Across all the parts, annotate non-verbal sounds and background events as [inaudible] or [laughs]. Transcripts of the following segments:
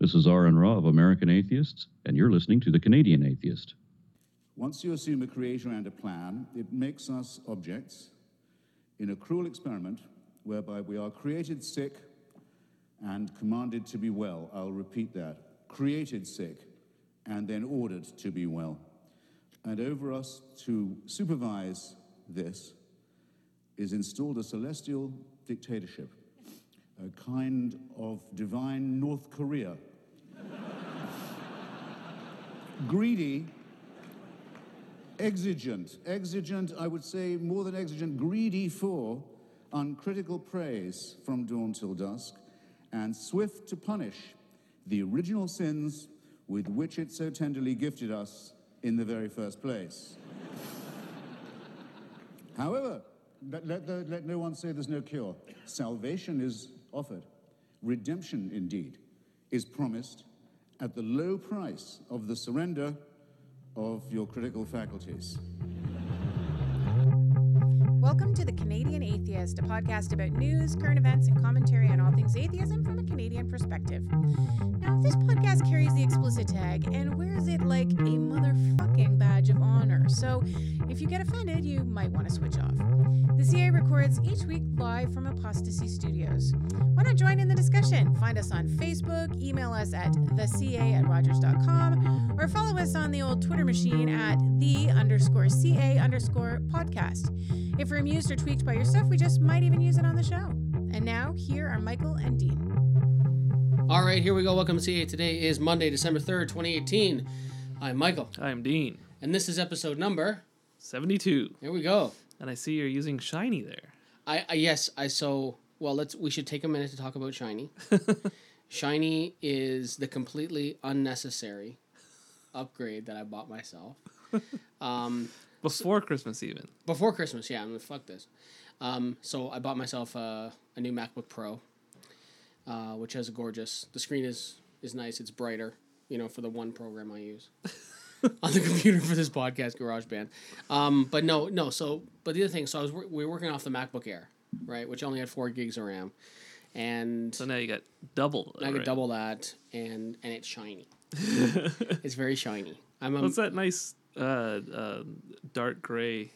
This is R. Ra of American Atheists, and you're listening to The Canadian Atheist. Once you assume a creator and a plan, it makes us objects in a cruel experiment whereby we are created sick and commanded to be well. I'll repeat that created sick and then ordered to be well. And over us to supervise this is installed a celestial dictatorship, a kind of divine North Korea. Greedy, exigent, exigent, I would say more than exigent, greedy for uncritical praise from dawn till dusk, and swift to punish the original sins with which it so tenderly gifted us in the very first place. [laughs] However, let, let, let no one say there's no cure. Salvation is offered. Redemption, indeed, is promised at the low price of the surrender of your critical faculties. Welcome to The Canadian Atheist, a podcast about news, current events, and commentary on all things atheism from a Canadian perspective. Now, this podcast carries the explicit tag and wears it like a motherfucking badge of honor. So, if you get offended, you might want to switch off. The CA records each week live from Apostasy Studios. Why not join in the discussion? Find us on Facebook, email us at theca at rogers.com, or follow us on the old Twitter machine at the underscore ca underscore podcast. If you're amused or tweaked by your stuff, we just might even use it on the show. And now, here are Michael and Dean. All right, here we go. Welcome to CA. Today is Monday, December 3rd, 2018. I'm Michael, I'm Dean, and this is episode number. 72, Here we go. and I see you're using shiny there. I, I yes, I so well. Let's we should take a minute to talk about shiny. [laughs] shiny is the completely unnecessary upgrade that I bought myself [laughs] um, Before Christmas, even. before Christmas. Yeah, I'm gonna fuck this. Um, so I bought myself a, a new MacBook Pro, uh, which has a gorgeous. The screen is is nice. It's brighter. You know, for the one program I use. [laughs] on the computer for this podcast, GarageBand. Um, but no, no. So, but the other thing, so I was we were working off the MacBook Air, right, which only had four gigs of RAM, and So now you got double. I could already. double that, and and it's shiny. [laughs] it's very shiny. I'm a, What's that nice uh, uh, dark gray,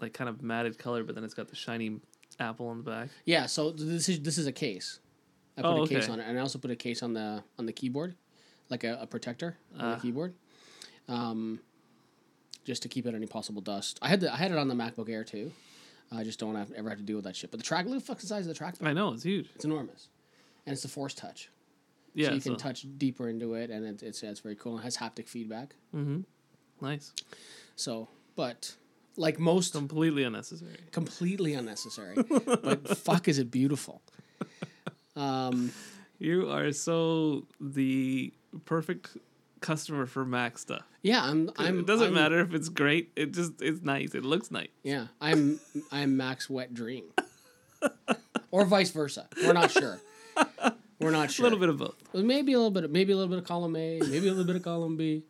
like kind of matted color, but then it's got the shiny apple on the back? yeah. So this is this is a case. I put Oh, a case on it, and I also put a case on the on the keyboard, like a, a protector on Ah. the keyboard, um, just to keep out any possible dust. I had the, I had it on the MacBook Air too. I just don't have, ever have to deal with that shit. But the track, look at the fucking size of the trackpad. I know it's huge. It's enormous, and it's the Force Touch. Yeah, so you can so- touch deeper into it, and it, it's it's very cool. It has haptic feedback. Nice, So, but like most, completely unnecessary. completely unnecessary. [laughs] but fuck, is it beautiful? Um, You are so the perfect customer for Mac stuff. yeah, I'm. I'm. it doesn't I'm- matter if it's great. It just it's nice. It looks nice. Yeah, I'm. I'm Mac's Wet Dream, or vice versa. We're not sure. We're not [laughs] sure. A little bit of both. Maybe a little bit. Of, maybe a little bit of column A. Maybe a little bit of column B.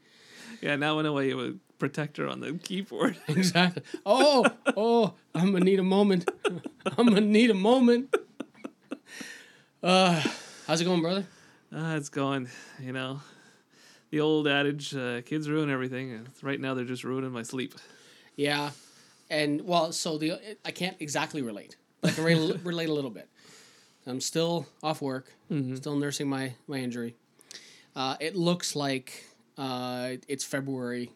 Yeah, now I know way you would protect her on the keyboard. [laughs] Exactly. Oh, oh, I'm gonna need a moment. [laughs] I'm gonna need a moment. Uh, how's it going, brother? Ah, it's going. You know, the old adage: uh, "Kids ruin everything." and Right now, they're just ruining my sleep. Yeah, and well, so the I can't exactly relate. But I can re- [laughs] relate a little bit. I'm still off work, still nursing my my injury. Uh, it looks like uh, it's February.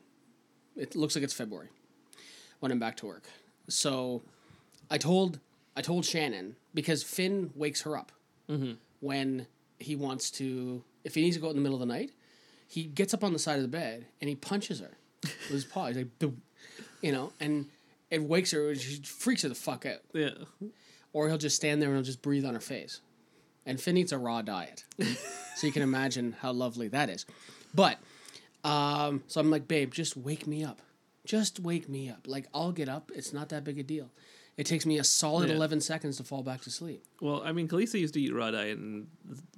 It looks like it's February when I'm back to work. So I told I told Shannon because Finn wakes her up when he wants to. If he needs to go out in the middle of the night, he gets up on the side of the bed and he punches her with his paw. He's like, you know, and it wakes her. She freaks her the fuck out. Yeah, Or he'll just stand there and he'll just breathe on her face. And Finn eats a raw diet, [laughs] so you can imagine how lovely that is. But um, so I'm like, babe, just wake me up. Just wake me up. Like I'll get up. It's not that big a deal. It takes me a solid Yeah. 11 seconds to fall back to sleep. Well, I mean, Kalisa used to eat raw diet, and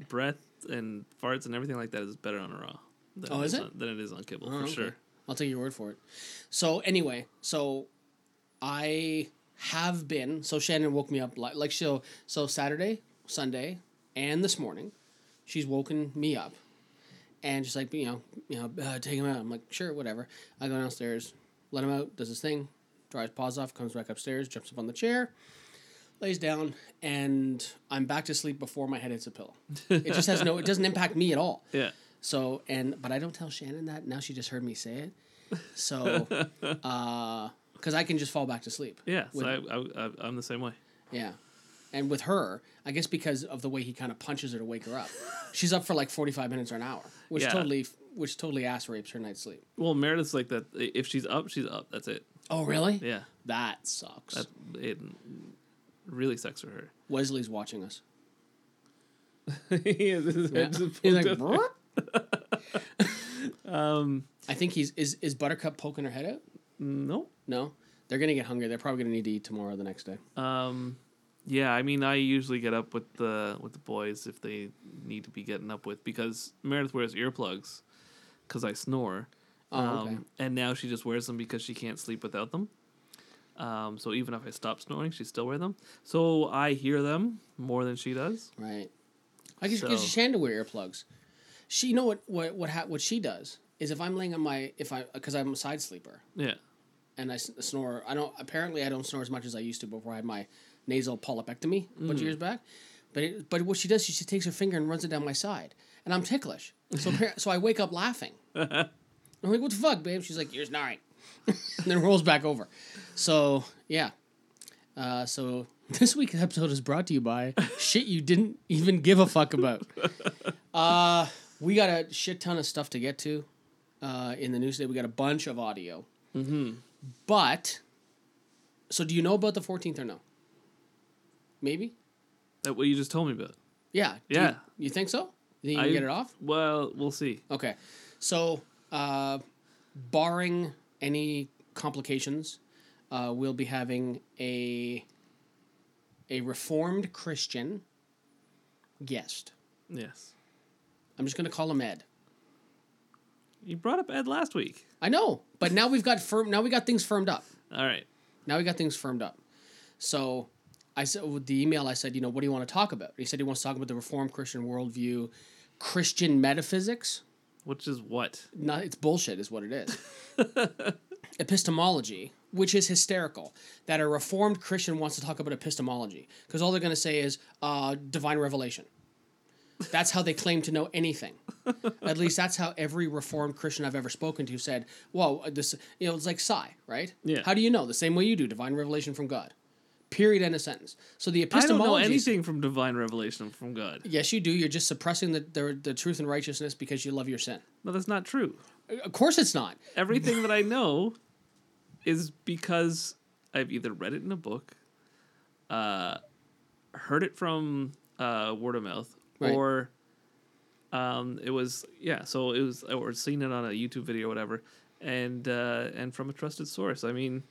breath and farts and everything like that is better on a raw. Than Oh, is it? On, than it is on kibble Oh, for okay. sure. I'll take your word for it. So anyway, so I have been. So Shannon woke me up like like so. So Saturday, Sunday, and this morning, she's woken me up, and she's like, you know, you know, uh, take him out. I'm like, sure, whatever. I go downstairs, let him out, does his thing, dries paws off, comes back upstairs, jumps up on the chair, lays down, and I'm back to sleep before my head hits a pillow. It just has no, it doesn't impact me at all. [laughs] Yeah. So and but I don't tell Shannon that. Now she just heard me say it. So, [laughs] uh, because I can just fall back to sleep. Yeah. So I, I, I'm the same way. yeah. And with her, I guess because of the way he kind of punches her to wake her up, [laughs] she's up for like forty five minutes or an hour, which Yeah. totally, which totally ass rapes her night's sleep. Well, Meredith's like that. If she's up, she's up. That's it. Oh really? Yeah. That sucks. That it really sucks for her. Wesley's watching us. [laughs] This is- Yeah. He's like, [laughs] um, I think he's is is Buttercup poking her head out? no. No, they're gonna get hungry. They're probably gonna need to eat tomorrow, or the next day. Um, yeah, I mean, I usually get up with the with the boys if they need to be getting up with because Meredith wears earplugs because I snore. Oh, okay. Um, and now she just wears them because she can't sleep without them. Um, so even if I stop snoring, she still wear them. So I hear them more than she does. Right. I guess So- Shan to wear earplugs. She, you know what what what ha- what she does is if I'm laying on my if I because I'm a side sleeper Yeah. and I snore. I don't apparently I don't snore as much as I used to before I had my nasal polypectomy a bunch of years back. But it, but what she does is she takes her finger and runs it down my side, and I'm ticklish. So [laughs] so I wake up laughing. [laughs] I'm like, what the fuck, babe? She's like, you're snoring, [laughs] and then rolls back over. So yeah. Uh, so this week's episode is brought to you by shit you didn't even give a fuck about. Uh, we got a shit ton of stuff to get to uh, in the news today. We got a bunch of audio. Mm-hmm. But, so do you know about the 14th or no? Maybe? That what you just told me about. Yeah. Yeah. You, you think so? You think you I can get it off? Well, we'll see. Okay. So, uh, barring any complications, uh, we'll be having a a reformed Christian guest. Yes. I'm just going to call him Ed. You brought up Ed last week. I know, but now we've got firm. Now we got things firmed up. All right. Now we got things firmed up. So I said with the email, I said, you know, what do you want to talk about? He said he wants to talk about the Reformed Christian worldview, Christian metaphysics. Which is what? Not it's bullshit, is what it is. [laughs] Epistemology, which is hysterical. That a Reformed Christian wants to talk about epistemology because all they're going to say is uh, divine revelation. That's how they claim to know anything. [laughs] At least that's how every Reformed Christian I've ever spoken to said, "Whoa, this you know it's like psi, right? Yeah. How do you know? The same way you do, divine revelation from God. Period. End of sentence. So the I don't know anything from divine revelation from God. Yes, you do. You're just suppressing the, the the truth and righteousness because you love your sin. No, that's not true. Of course, it's not. Everything [laughs] that I know is because I've either read it in a book, uh, heard it from uh, word of mouth, Right. or um, it was yeah. So it was or seen it on a YouTube video or whatever, and uh, and from a trusted source. I mean,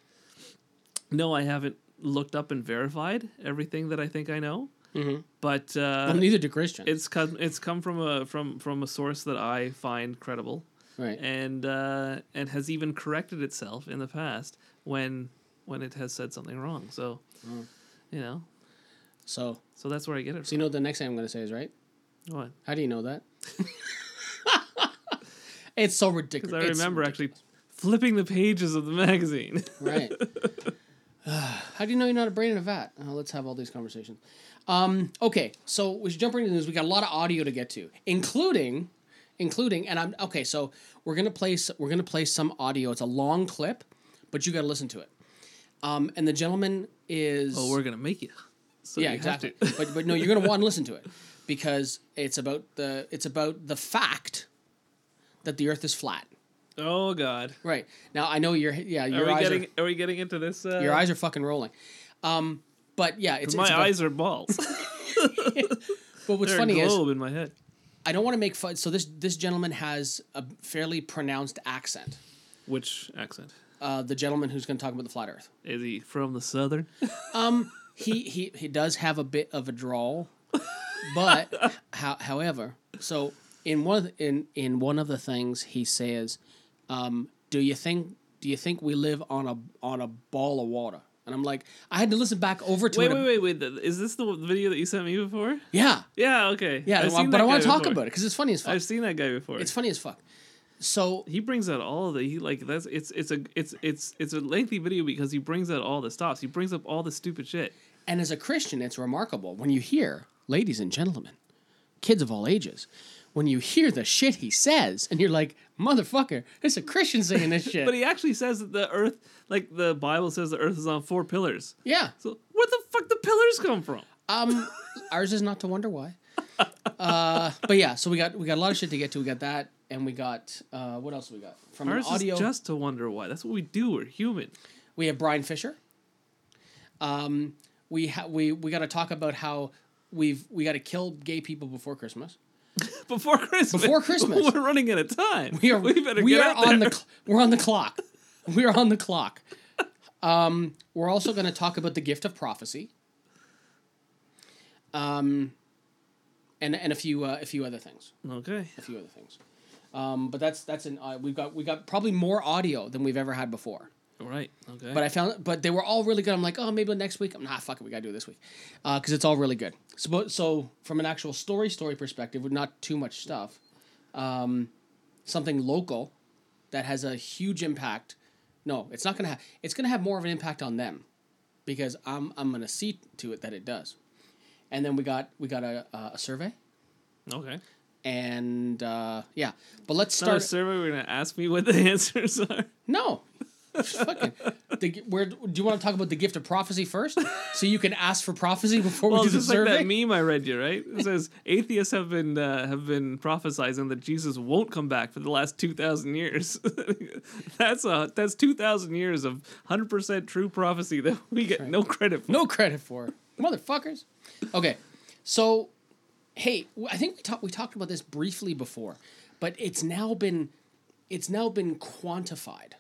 no, I haven't looked up and verified everything that I think I know, but uh, Well, neither do Christians. it's come it's come from a from from a source that I find credible right. and uh, and has even corrected itself in the past when when it has said something wrong. So, Mm. you know, So, so that's where I get it. so you know what the next thing I'm going to say is right. What? How do you know that? [laughs] it's so ridiculous. I remember actually flipping the pages of the magazine. Right. [laughs] [sighs] How do you know you're not a brain in a vat? Oh, let's have all these conversations. Um, okay, so we should jump right into this. We got a lot of audio to get to, including, including, and I'm okay. So we're gonna play. We're gonna play some audio. It's a long clip, but you got to listen to it. Um, and the gentleman is. oh, we're gonna make you. So yeah, exactly. but but no, you're gonna [laughs] want to listen to it because it's about the it's about the fact that the Earth is flat. Oh God. Right now, I know your yeah your Are we eyes getting? Are, we getting into this? Uh, your eyes are fucking rolling. Um, but yeah, it's, My it's about- eyes are balls. [laughs] But what's They're funny a is globe in my head. I don't want to make fun. So this this gentleman has a fairly pronounced accent. Which accent? Uh, the gentleman who's going to talk about the flat Earth. Is he from the southern? [laughs] He he he does have a bit of a drawl, but [laughs] how, however, so in one of the, in in one of the things he says, um, "Do you think do you think we live on a on a ball of water?" And I'm like, I had to listen back over to Wait, it. wait, wait, wait. Is this the video that you sent me before? Yeah, Yeah, okay. yeah. I've well, seen but I want to talk before. about it because it's funny as fuck. I've seen that guy before. It's funny as fuck. So he brings out all of the he like that's it's it's a it's it's it's a lengthy video because he brings out all the stops. He brings up all the stupid shit. And as a Christian, it's remarkable when you hear, ladies and gentlemen, kids of all ages, when you hear the shit he says, and you're like, motherfucker, it's a Christian saying this shit. [laughs] But he actually says that the earth like the Bible says the earth is on four pillars. yeah. So where the fuck the pillars come from? Um, [laughs] ours is not to wonder why. Uh, but yeah, so we got we got a lot of shit to get to. We got that, and we got uh, what else we got from Ours audio? is just to wonder why. That's what we do. We're human. We have Bryan Fischer. Um, we ha- we we got to talk about how we've we got to kill gay people before Christmas. [laughs] Before Christmas. Before Christmas. [laughs] We're running out of time. We are we better we get are out on there. the cl- we're on the clock. [laughs] We are on the clock. Um, we're also going to talk about the gift of prophecy. Um, and and a few uh, a few other things. Okay. a few other things. Um, but that's that's an uh, we've got we got probably more audio than we've ever had before. Right. Okay. But I found but they were all really good. I'm like, oh, maybe next week. I'm nah, fuck it, we gotta do it this week, because it's all really good. So but- so from an actual story story perspective, with not too much stuff, um, something local that has a huge impact. No, it's not gonna have. It's gonna have more of an impact on them, because I'm I'm gonna see to it that it does. And then we got we got a a survey okay. and uh, yeah. But let's It's not start. survey. We're gonna ask me what the [laughs] answers are. No. Fucking, the, where, do you want to talk about the gift of prophecy first, so you can ask for prophecy before Well, we do the just like that meme I read you, right? It says atheists have been uh, have been prophesizing that Jesus won't come back for the last two thousand years. [laughs] that's a that's two thousand years of hundred percent true prophecy that we get no credit for. no credit for motherfuckers. Okay, so hey, I think we talked we talked about this briefly before, but it's now been it's now been quantified.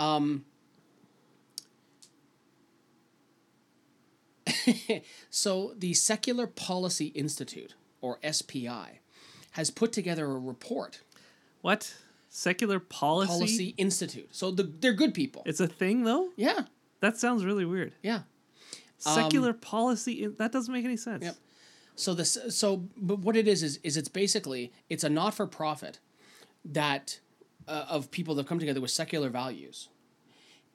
Um. [laughs] so the Secular Policy Institute, or SPI, has put together a report. What secular policy? Policy Institute. So the, they're good people. It's a thing though. Yeah, That sounds really weird. yeah. Secular policy. That doesn't make any sense. Yep. So this so but what it is is is it's basically it's a not for profit that uh, of people that have come together with secular values,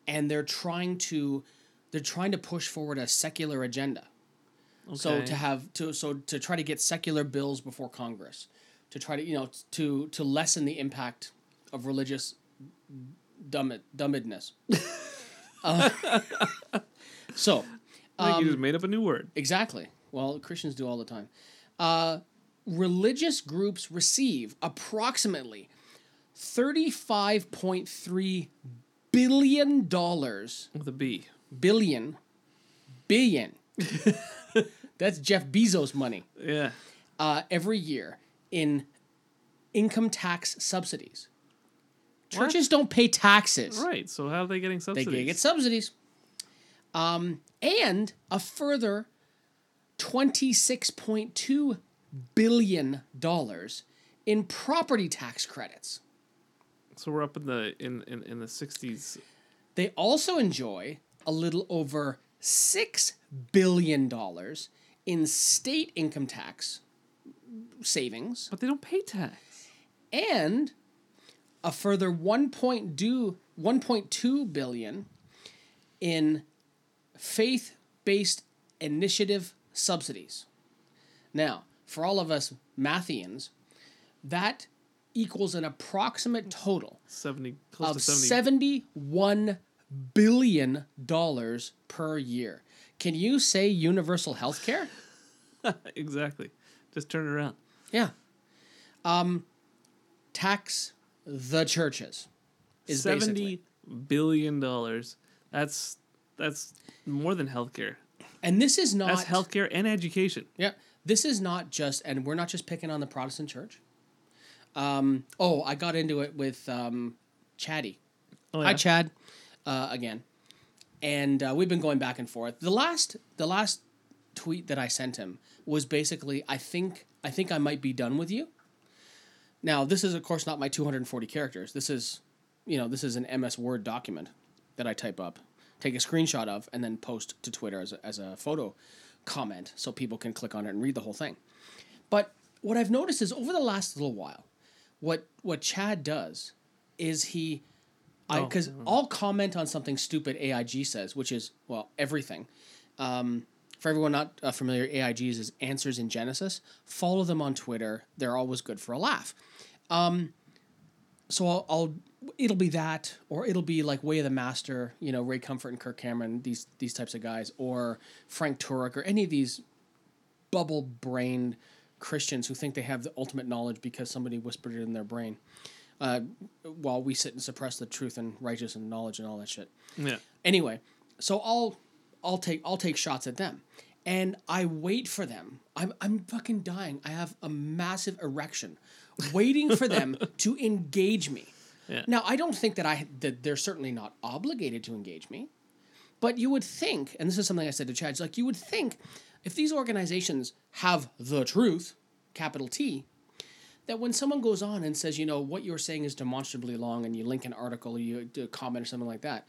and they're trying to they're trying to push forward a secular agenda. Okay. So to have to so to try to get secular bills before Congress, to try to you know to to lessen the impact of religious dumb dumbedness. [laughs] uh, so Um, you just made up a new word. Exactly. Well, Christians do all the time. Uh, religious groups receive approximately thirty-five point three billion dollars. With a B. Billion. Billion. [laughs] That's Jeff Bezos' money. Yeah. Uh, every year in income tax subsidies. Churches don't pay taxes. Right. So how are they getting subsidies? They get subsidies. Um, and a further twenty-six point two billion dollars in property tax credits. So we're up in the in in, in the sixties. They also enjoy a little over six billion dollars in state income tax savings But they don't pay tax. and a further 1.2 1.2 billion in faith-based initiative subsidies. Now, for all of us Mathians, that equals an approximate total Seventy close of to seventy. 71 billion dollars per year. Can you say universal health care? [laughs] exactly. Just turn it around. Yeah. Um tax the churches is seventy billion dollars. That's that's more than healthcare. And this is not That's healthcare and education. Yeah. This is not just and we're not just picking on the Protestant church. Um oh, I got into it with um Chatty. Oh, Hi. Chad uh, again. And uh, we've been going back and forth. The last the last tweet that I sent him was basically I think I think I might be done with you. Now, this is of course not my 240 characters. This is you know, this is an MS Word document that I type up. take a screenshot of, and then post to Twitter as a, as a photo comment so people can click on it and read the whole thing. But what I've noticed is over the last little while, what what Chad does is he, I Oh, because I'll comment on something stupid AIG says, which is well everything. Um, for everyone not uh, familiar, AIGs is Answers in Genesis. Follow them on Twitter; they're always good for a laugh. Um, so I'll, I'll it'll be that, or it'll be like Way of the Master, you know, Ray Comfort and Kirk Cameron, these these types of guys, or Frank Turek, or any of these bubble brained Christians who think they have the ultimate knowledge because somebody whispered it in their brain. Uh, while we sit and suppress the truth and righteous and knowledge and all that shit. Yeah. Anyway, so I'll I'll take I'll take shots at them. And I wait for them. I'm I'm fucking dying. I have a massive erection waiting for them [laughs] to engage me. Yeah. Now, I don't think that I that they're certainly not obligated to engage me. But you would think, and this is something I said to Chad, like you would think if these organizations have the truth, capital T, that when someone goes on and says, you know, what you're saying is demonstrably long and you link an article or you do a comment or something like that,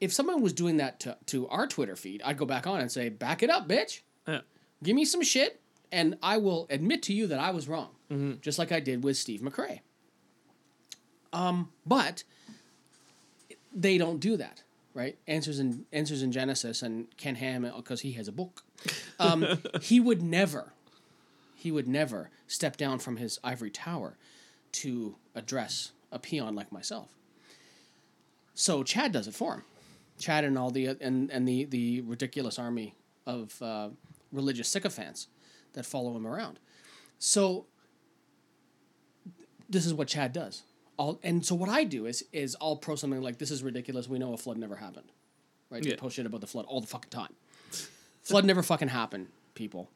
if someone was doing that to, to our Twitter feed, I'd go back on and say, back it up, bitch. Yeah. Give me some shit and I will admit to you that I was wrong, just like I did with Steve McRae. Um, but they don't do that, right? Answers in Answers in Genesis and Ken Ham because he has a book. Um, [laughs] he would never, he would never step down from his ivory tower to address a peon like myself. So Chad does it for him. Chad and all the and and the the ridiculous army of uh, religious sycophants that follow him around. So this is what Chad does. I'll, and so what I do is is I'll post something like this is ridiculous. We know a flood never happened, right? They Yeah. post shit about the flood all the fucking time. [laughs] flood never fucking happened, people.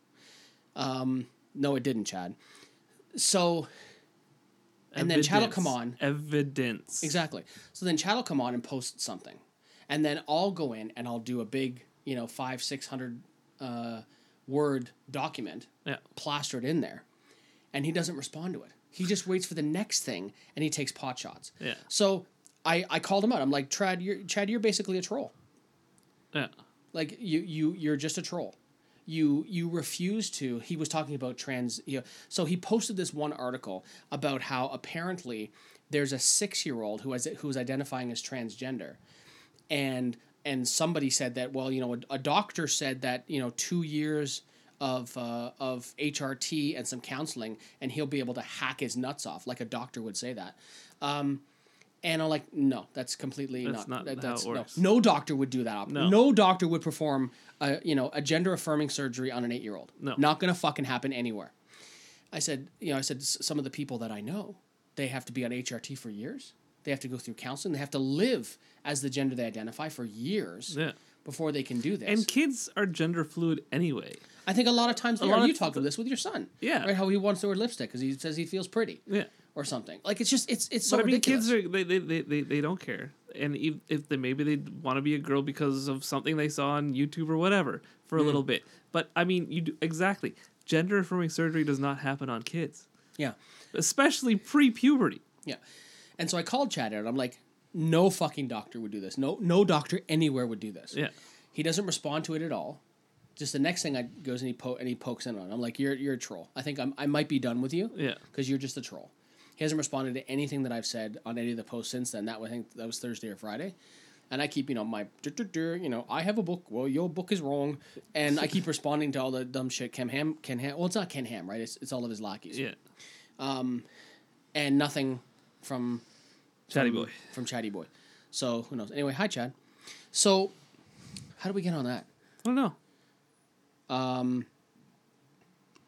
Um, no, it didn't, Chad. So And then Chad will come on. Evidence. Exactly. So then Chad will come on and post something, and then I'll go in and I'll do a big, you know, five six hundred uh, word document, Yeah. plastered in there, and he doesn't respond to it. He just waits for the next thing and he takes pot shots. Yeah. So I I called him out. I'm like, Chad, you're Chad, you're basically a troll. Yeah. Like you you you're just a troll. You you refuse to. He was talking about trans. You know, so he posted this one article about how apparently there's a six year old who has who's identifying as transgender, and and somebody said that well you know a, a doctor said that you know two years of uh, of HRT and some counseling and he'll be able to hack his nuts off like a doctor would say that. Um, and I'm like, no, that's completely That's not. not that- that's, no. no doctor would do that. Op- No. no doctor would perform, a, you know, a gender affirming surgery on an eight year old. No. not gonna fucking happen anywhere. I said, you know, I said some of the people that I know, they have to be on HRT for years. They have to go through counseling. They have to live as the gender they identify for years Yeah. before they can do this. And kids are gender fluid anyway. I think a lot of times, A lot of you t- talk about this with your son, Yeah. right? How he wants to wear lipstick because he says he feels pretty, Yeah. or something. Like it's just it's it's so but I mean, ridiculous. kids are they, they, they, they, they don't care, and if, if they maybe they want to be a girl because of something they saw on YouTube or whatever for a Mm. little bit. But I mean, you do, exactly gender affirming surgery does not happen on kids, yeah. especially pre puberty. Yeah. And so I called Chad out. I'm like, no fucking doctor would do this. No no doctor anywhere would do this. Yeah. He doesn't respond to it at all. Just the next thing I goes and he po- and he pokes in on. it. I'm like, you're you're a troll. I think I'm I might be done with you. Yeah. Because you're just a troll. He hasn't responded to anything that I've said on any of the posts since then. That was, I think that was Thursday or Friday. And I keep, you know, my, you know, I have a book. Well, your book is wrong. And I keep [laughs] responding to all the dumb shit Ken Ham, Ken Ham. Well, it's not Ken Ham, right? It's, it's all of his lackeys. Yeah. Um, and nothing from Chatty from- boy. from Chatty Boy. So who knows? Anyway, hi Chad. So how do we get on that? I don't know.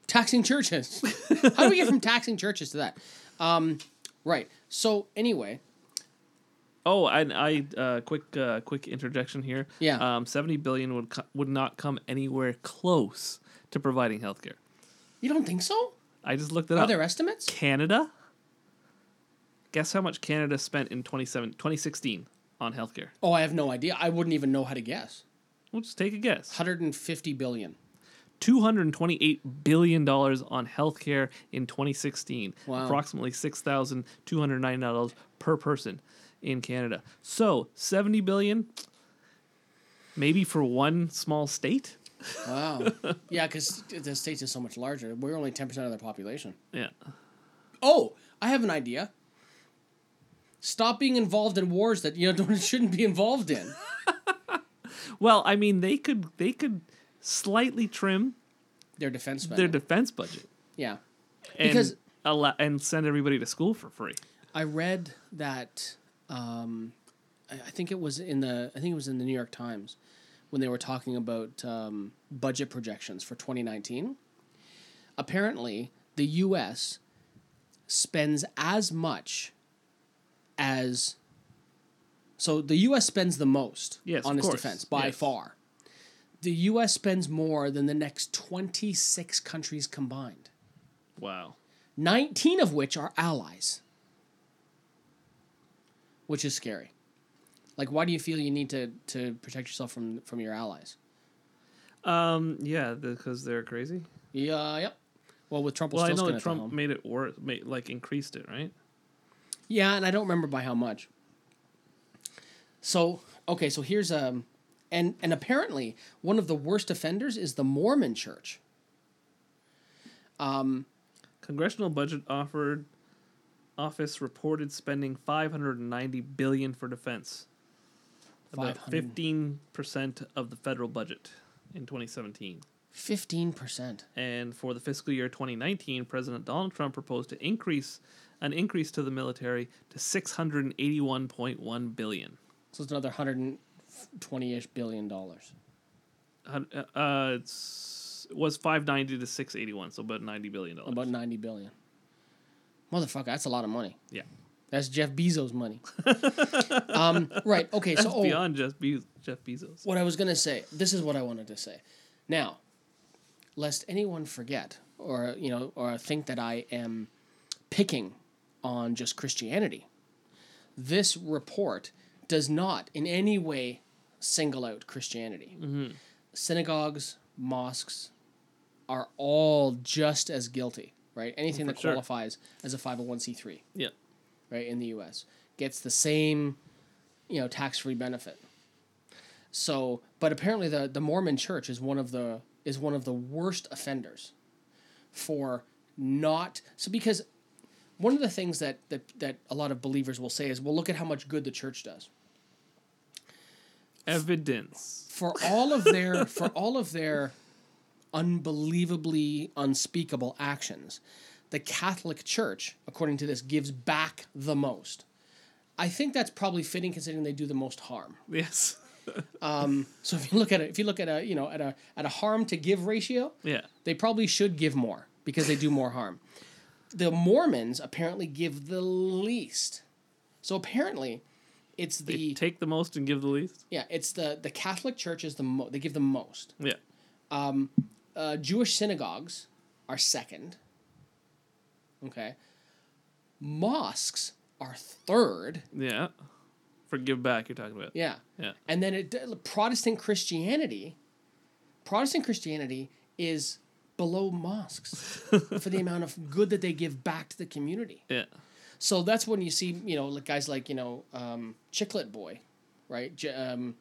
Taxing churches. [laughs] how do we get from taxing churches to that? Um, right. So anyway, Oh, and I uh, quick uh, quick interjection here. Yeah. Um, seventy billion would co- would not come anywhere close to providing healthcare. you don't think so? I just looked it Are up. there estimates? Canada. Guess how much Canada spent in 27 2016 on healthcare? Oh, I have no idea. I wouldn't even know how to guess. We'll just take a guess. 150 billion. $228 billion on healthcare in 2016. Wow. Approximately $6,209 per person in Canada. So, 70 billion Maybe for one small state. Wow. [laughs] yeah, because the states is so much larger. We're only ten percent of their population. Yeah. Oh, I have an idea. Stop being involved in wars that you know don't, [laughs] shouldn't be involved in. [laughs] Well, I mean, they could they could slightly trim Their defense their defense budget yeah. and Because- allow, and send everybody to school for free. I read that um, I I think it was in the I think it was in the New York Times when they were talking about um, budget projections for 2019. Apparently, the U.S. spends as much as so the U.S. spends the most Yes, on its course. defense by Yes. far. The U.S. spends more than the next 26 countries combined. Wow. 19 of which are allies. Which is scary. Like why do you feel you need to to protect yourself from from your allies? Um. Yeah, because they're crazy. Yeah, yep. Well, with Trump, Well, I know that Trump made it worse, made, like increased it, right? Yeah, and I don't remember by how much. So okay, so here's um, and, and apparently, one of the worst offenders is the Mormon church. Um, Congressional budget offered office reported spending 590 billion for defense. About 15% of the federal budget in 2017 15% and for the fiscal year 2019 president donald trump proposed to increase an increase to the military to 681.1 billion. So it's another 100 twenty ish billion dollars. Uh, uh, it's it was five ninety to six eighty one, so about ninety billion dollars. About ninety billion. Motherfucker, that's a lot of money. Yeah. That's Jeff Bezos' money. [laughs] um, right. Okay. That's so oh, beyond Jeff, Be- Jeff Bezos. What I was gonna say. This is what I wanted to say. Now, lest anyone forget, or you know, or think that I am picking on just Christianity. This report does not in any way single out Christianity. Synagogues, mosques are all just as guilty. Right. Anything that sure. qualifies as a five hundred one c three Yeah. right in the U.S. gets the same, you know, tax-free benefit. So, but apparently the the Mormon Church is one of the is one of the worst offenders for not so because one of the things that that that a lot of believers will say is, well, look at how much good the church does Evidence. for all of their for all of their unbelievably unspeakable actions the catholic church according to this gives back the most i think that's probably fitting considering they do the most harm Yes. [laughs] Um, so if you look at it if you look at a you know at a at a harm to give ratio yeah. they probably should give more because they do more harm the mormons apparently give the least so apparently it's They the take the most and give the least. yeah it's the the catholic church is the mo- they give the most Yeah. uh, Jewish synagogues are second. Okay. Mosques are third. Yeah. For give back, you're talking about. Yeah. Yeah. And then it, Protestant Christianity, Protestant Christianity is below mosques [laughs] for the amount of good that they give back to the community. Yeah. So that's when you see, you know, like guys like, you know, um, Chiclet Boy, right? J- um,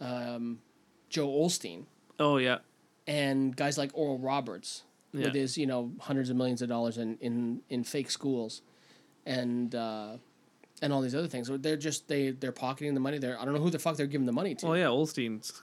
um, Joel Osteen. Oh yeah. and guys like Oral Roberts Yeah. with his you know hundreds of millions of dollars in in, in fake schools, and uh, and all these other things. So they're just they they're pocketing the money. They're I don't know who the fuck they're giving the money to. Oh yeah. Osteen's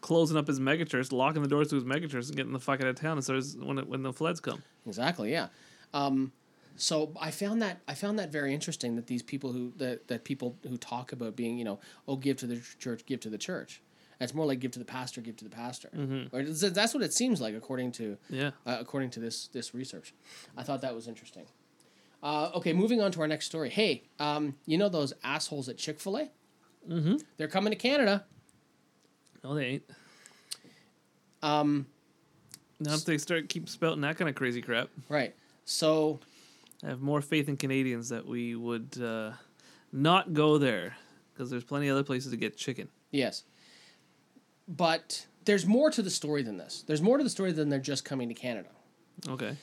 closing up his megachurch, locking the doors to his megachurch, and getting the fuck out of town as soon as when it, when the floods come. Exactly. Yeah. Um, so I found that I found that very interesting that these people who that, that people who talk about being you know oh give to the church give to the church. It's more like give to the pastor give to the pastor. Mm-hmm. It's- That's what it seems like according to Yeah. uh, according to this this research. I thought that was interesting. Uh, okay, moving on to our next story. Hey, um, you know those assholes at Chick Fil A? Mm-hmm. They're coming to Canada. No, they ain't. Um. Now if they start keep spouting that kind of crazy crap, Right. So I have more faith in Canadians that we would uh, not go there because there's plenty of other places to get chicken. yes, but there's more to the story than this. There's more to the story than they're just coming to Canada. Okay.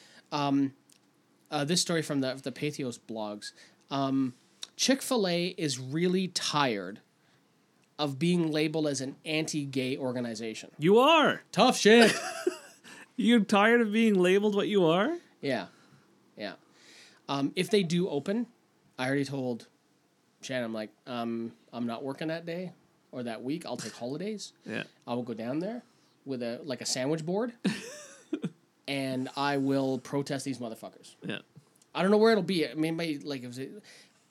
uh, this story from the the Patheos blogs. Um, Chick Fil A is really tired of being labeled as an anti-gay organization. You are. Tough shit. [laughs] You're tired of being labeled what you are? yeah, yeah. Um, if they do open, I already told Shannon. I'm like, um, I'm not working that day or that week. I'll take holidays. [laughs] Yeah. I will go down there with a like a sandwich board, [laughs] and I will protest these motherfuckers. Yeah. I don't know where it'll be. I mean, maybe like it was.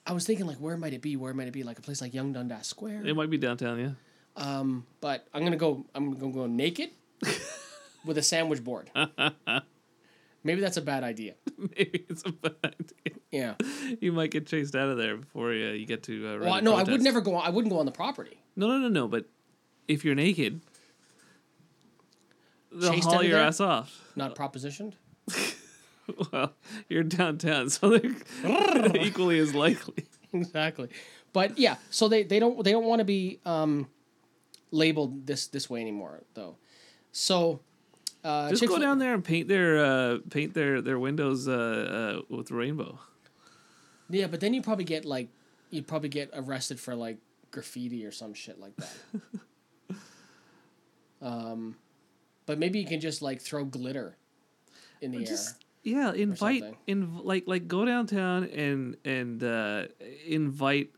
I was thinking like, where might it be? Where might it be? Like a place like Yonge Dundas Square. It might be downtown, yeah. Um, but I'm gonna go. I'm gonna go naked [laughs] with a sandwich board. Maybe that's a bad idea. [laughs] Maybe it's a bad idea. Yeah. You might get chased out of there before uh, you get to. Uh, Well, no, I would never go. I wouldn't go on the property. No, no, no, no. But if you're naked, they'll Chased haul your there? ass off. Not propositioned. [laughs] Well, you're downtown, [laughs] so they're equally as likely. exactly. But yeah, so they, they don't they don't want to be um, labeled this this way anymore though. So uh, Just go Chick-fil- down there and paint their uh, paint their their windows uh, uh, with rainbow. Yeah, but then you probably get like you'd probably get arrested for like graffiti or some shit like that. [laughs] um, but maybe you can just like throw glitter in the Just air. yeah, invite in like like go downtown and and uh, invite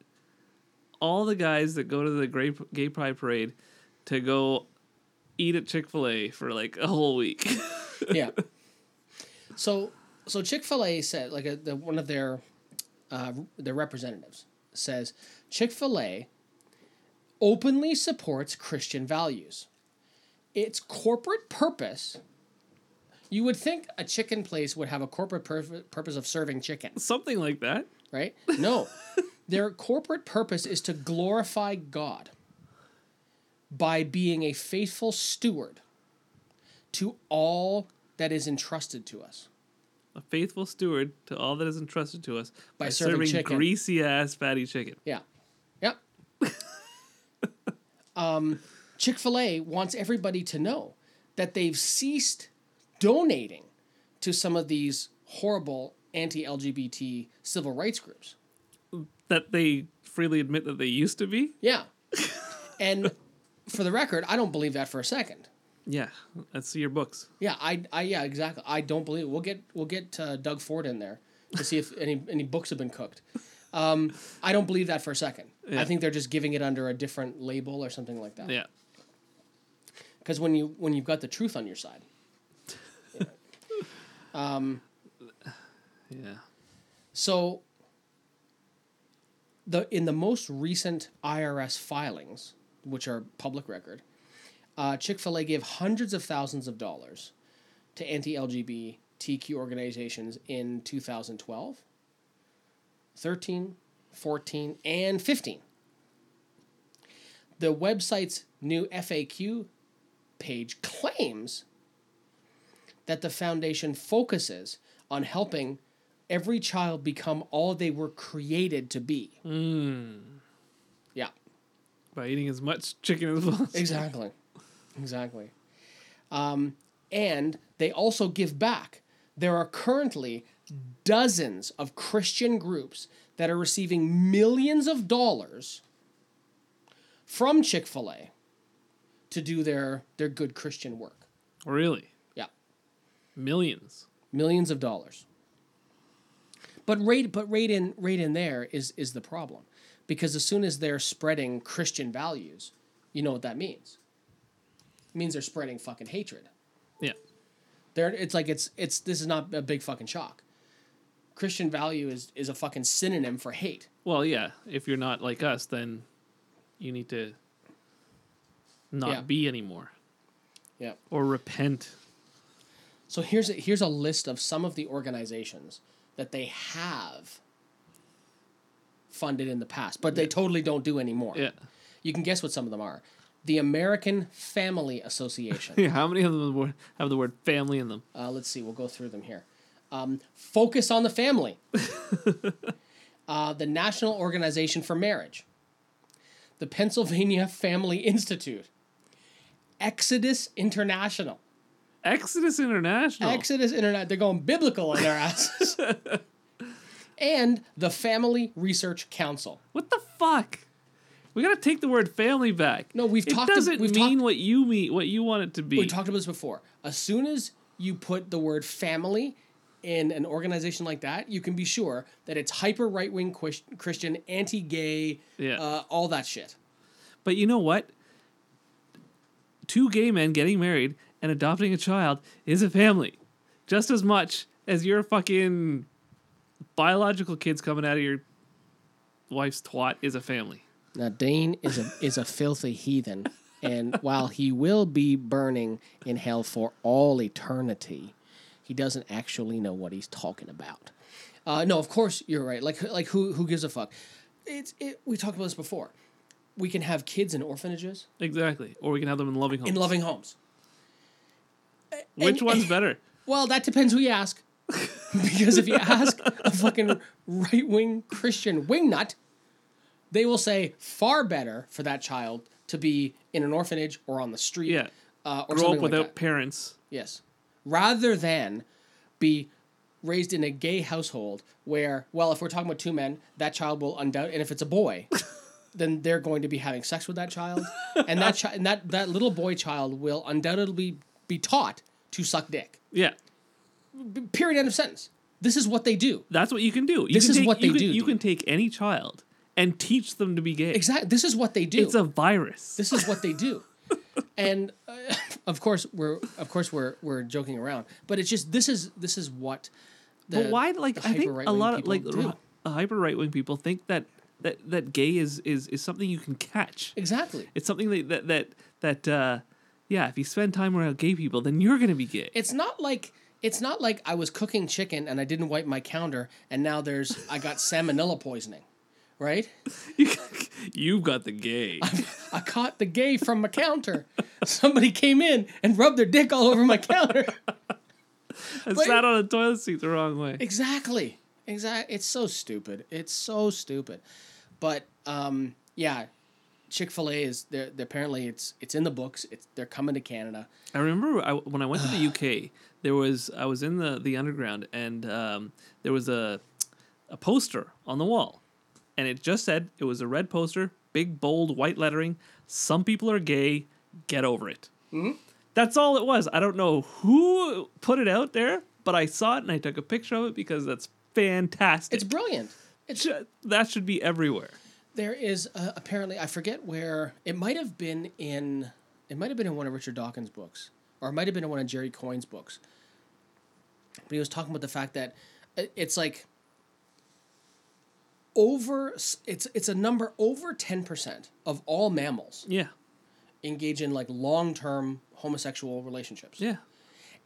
all the guys that go to the gay gay pride parade to go eat at Chick Fil A for like a whole week. [laughs] yeah. So so Chick Fil A said like a, the, one of their uh, their representatives says Chick Fil A openly supports Christian values. Its corporate purpose. You would think a chicken place would have a corporate pur- purpose of serving chicken, Something like that. right? No. Their corporate purpose is to glorify God by being a faithful steward to all that is entrusted to us. A faithful steward to all that is entrusted to us By by, serving serving, greasy ass fatty chicken. Yeah. Yep. [laughs] um, Chick fil A wants everybody to know that they've ceased donating to some of these horrible anti LGBT civil rights groups. That they freely admit that they used to be. Yeah. [laughs] and for the record, I don't believe that for a second. Yeah, let's see your books. Yeah, I, I yeah, exactly. I don't believe we'll get we'll get uh, Doug Ford in there to see if any any books have been cooked. Um, I don't believe that for a second. I think they're just giving it under a different label or something like that. Yeah. Because when you when you've got the truth on your side, [laughs] um Yeah. so the in the most recent IRS filings, which are public record, uh, Chick Fil A gave hundreds of thousands of dollars to anti-LGBTQ organizations in 2012, 13, 14, and 15. The website's new FAQ page claims that the foundation focuses on helping every child become all they were created to be. Yeah, By eating as much chicken as possible. exactly. exactly. Um, and they also give back. There are currently dozens of Christian groups that are receiving millions of dollars from Chick fil A to do their, their good Christian work. Really? Yeah. Millions. millions of dollars. But right, but right in right in there is is the problem, because as soon as they're spreading Christian values, you know what that means. It means they're spreading fucking hatred. Yeah. They're it's like it's it's this is not a big fucking shock. Christian value is is a fucking synonym for hate. Well, yeah. If you're not like us, then you need to not Yeah. be anymore Yeah. or repent. So here's a, here's a list of some of the organizations that they have funded in the past, but they totally don't do anymore. Yeah. You can guess what some of them are. The American Family Association. Yeah. [laughs] How many of them have the word family in them? Uh, let's see, we'll go through them here. Um, Focus on the Family. [laughs] uh, the National Organization for Marriage. The Pennsylvania Family Institute. Exodus International. Exodus International. Exodus Internet. They're going biblical on their [laughs] asses. And the Family Research Council. what the fuck? We gotta take the word family back. No, we've it talked ab- doesn't we've mean talked- what you mean, what you want it to be. We talked about this before. As soon as you put the word family in an organization like that, you can be sure that it's hyper right wing Christian, anti gay, Yeah. uh, all that shit. But you know what? Two gay men getting married and adopting a child is a family, just as much as your fucking biological kids coming out of your wife's twat is a family. Now Dean is a is a filthy heathen, and while he will be burning in hell for all eternity, he doesn't actually know what he's talking about. Uh, no, of course you're right. Like like who who gives a fuck? It's it. We talked about this before. We can have kids in orphanages, Exactly. Or we can have them in loving homes. in loving homes. Which and- one's better? [laughs] Well, that depends who you ask. Because if you ask a fucking right wing Christian wingnut, they will say far better for that child to be in an orphanage or on the street. Yeah. Uh, or Grow up without that. parents. Yes. Rather than be raised in a gay household where, well, if we're talking about two men, that child will undoubt, and if it's a boy, [laughs] then they're going to be having sex with that child, and that chi- and that that little boy child will undoubtedly be taught to suck dick. Yeah. Period. End of sentence. This is what they do. That's what you can do. You This can is take, what you they can, do, You can take any child and teach them to be gay. Exactly. This is what they do. It's a virus. this is what they do. [laughs] and uh, of course we're of course we're we're joking around, but it's just this is this is what. The, but why? Like I think a lot of like do. hyper right wing people think that that that gay is is is something you can catch. exactly. It's something that that that that uh, yeah. If you spend time around gay people, then you're gonna be gay. It's not like it's not like I was cooking chicken and I didn't wipe my counter and now there's I got salmonella poisoning, right? [laughs] You've got the gay. I caught the gay from my counter. Somebody came in and rubbed their dick all over my counter. [laughs] I sat on a toilet seat the wrong way. Exactly. Exactly. It's so stupid. It's so stupid. But um, yeah, Chick Fil A is there. Apparently, it's it's in the books. It's they're coming to Canada. I remember I, when I went to the [sighs] UK, there was I was in the the underground and um, there was a a poster on the wall, and it just said it was a red poster, big bold white lettering. Some people are gay. Get over it. That's all it was. I don't know who put it out there, but I saw it and I took a picture of it because that's fantastic. It's brilliant. It's that should be everywhere. There is uh, apparently I forget where it might have been in it might have been in one of Richard Dawkins' books or it might have been in one of Jerry Coyne's books. But he was talking about the fact that uh, it's like over it's it's a number over 10% of all mammals Yeah, engage in like long-term homosexual relationships. yeah.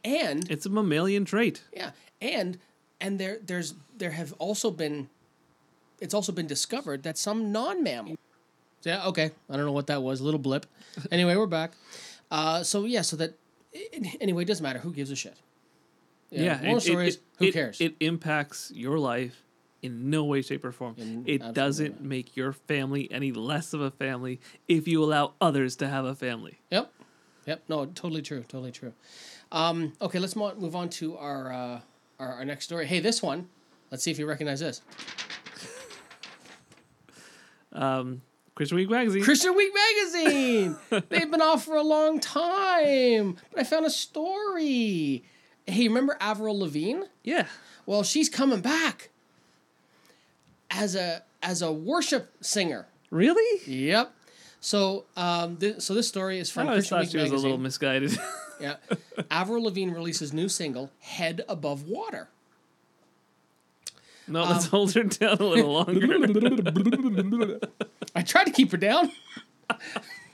And It's a mammalian trait. yeah, and and there there's there have also been it's also been discovered that some non-mammal. Yeah, okay. I don't know what that was. A little blip. [laughs] Anyway, we're back. Uh, so yeah, so that anyway, it doesn't matter. Who gives a shit? Yeah, Moral it- story it- who it- cares? It impacts your life in no way, shape, or form. In- it doesn't make your family any less of a family if you allow others to have a family. Yep. Yep. No, totally true. Totally true. Um, okay, let's move on to our, uh, our our next story. Hey, this one. Let's see if you recognize this. Christian Week magazine. Christian Week magazine. [laughs] They've been off for a long time, but I found a story. Hey, remember Avril Lavigne? yeah, Well, she's coming back as a as a worship singer. really? Yep. So, um, th- so this story is I from always Christian thought Week she was magazine. a little misguided. [laughs] Yeah. Avril Lavigne releases new single "Head Above Water." No, Um, let's hold her down a little longer. [laughs] I tried to keep her down.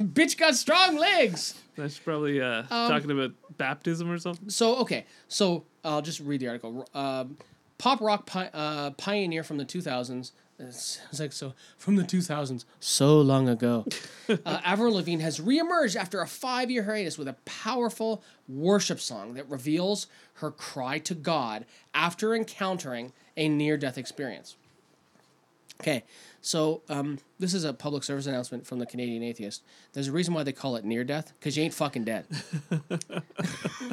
Bitch got strong legs. That's probably uh, Um, talking about baptism or something. So okay, so I'll just read the article. Um, pop rock pi- uh, pioneer from the 2000s. It's, it's like so from the 2000s, so long ago. [laughs] uh, Avril Lavigne has reemerged after a five-year hiatus with a powerful worship song that reveals her cry to God after encountering a near-death experience. Okay, so um, this is a public service announcement from the Canadian Atheist. There's a reason why they call it near death, because you ain't fucking dead. [laughs]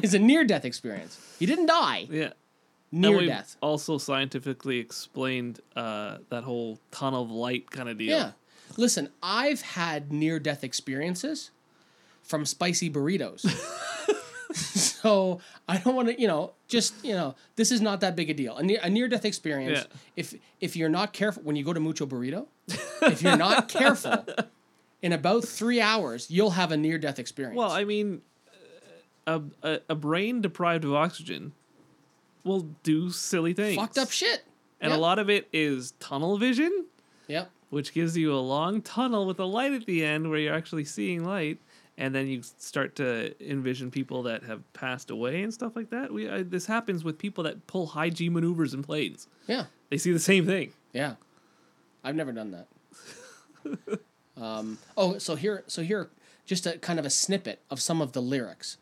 it's a near death experience. You didn't die. Yeah. Near and death. also scientifically explained uh, that whole tunnel of light kind of deal. Yeah. Listen, I've had near death experiences from spicy burritos. [laughs] [laughs] so I don't want to, you know, just you know, this is not that big a deal. A near a near death experience. Yeah. If if you're not careful when you go to Mucho Burrito, if you're not [laughs] careful, in about three hours you'll have a near death experience. Well, I mean, a, a, a brain deprived of oxygen will do silly things. fucked up shit. And Yep. a lot of it is tunnel vision, Yep. which gives you a long tunnel with a light at the end where you're actually seeing light. And then you start to envision people that have passed away and stuff like that. We I, this happens with people that pull high G maneuvers in planes. Yeah. They see the same thing. Yeah, I've never done that. [laughs] um, oh, so here, so here, just a kind of a snippet of some of the lyrics.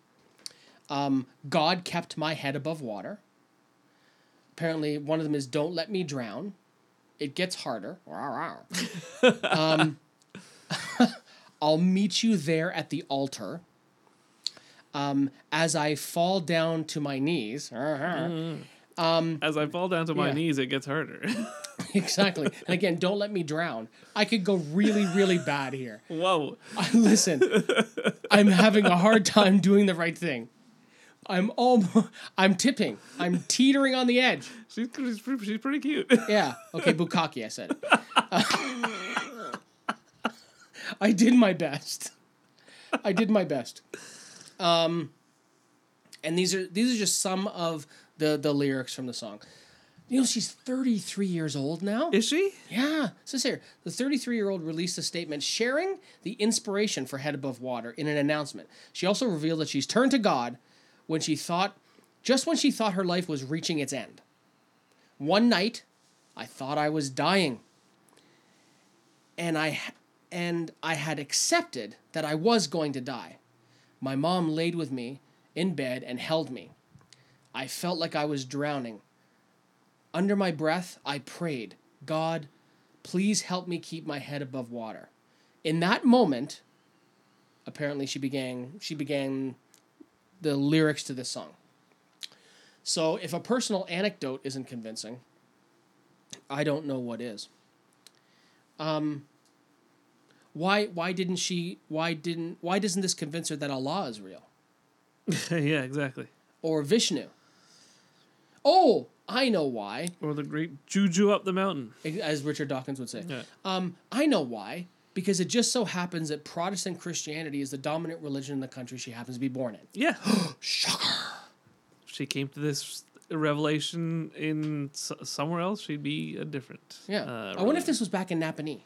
Um, God kept my head above water. Apparently, one of them is "Don't let me drown." It gets harder. [laughs] um, I'll meet you there at the altar. Um, as I fall down to my knees. As I fall down to my Yeah. knees, it gets harder. [laughs] exactly. And again, don't let me drown. I could go really, really bad here. Whoa. [laughs] Listen, I'm having a hard time doing the right thing. I'm almost, I'm tipping. I'm teetering on the edge. She's, she's, pretty- she's pretty cute. Yeah. Okay, [laughs] Bukaki, I said it. I did my best. I did my best. Um, and these are these are just some of the the lyrics from the song. You know, she's 33 years old now. Is she? Yeah, it says here the 33 year old released a statement sharing the inspiration for Head Above Water in an announcement. She also revealed that she's turned to God when she thought, just when she thought her life was reaching its end. One night, I thought I was dying, and I and I had accepted that I was going to die. My mom laid with me in bed and held me. I felt like I was drowning. Under my breath, I prayed, God, please help me keep my head above water. In that moment, apparently she began she began the lyrics to this song. So if a personal anecdote isn't convincing, I don't know what is. Um why why didn't she why didn't why doesn't this convince her that Allah is real? [laughs] yeah, exactly. Or Vishnu? Oh, I know why. Or the great juju up the mountain. as Richard Dawkins would say. Yeah. Um, I know why. Because it just so happens that Protestant Christianity is the dominant religion in the country she happens to be born in. Yeah. [gasps] Shocker. she came to this revelation in s- somewhere else, she'd be a different. Yeah. uh, I wonder if this was back in Napanee.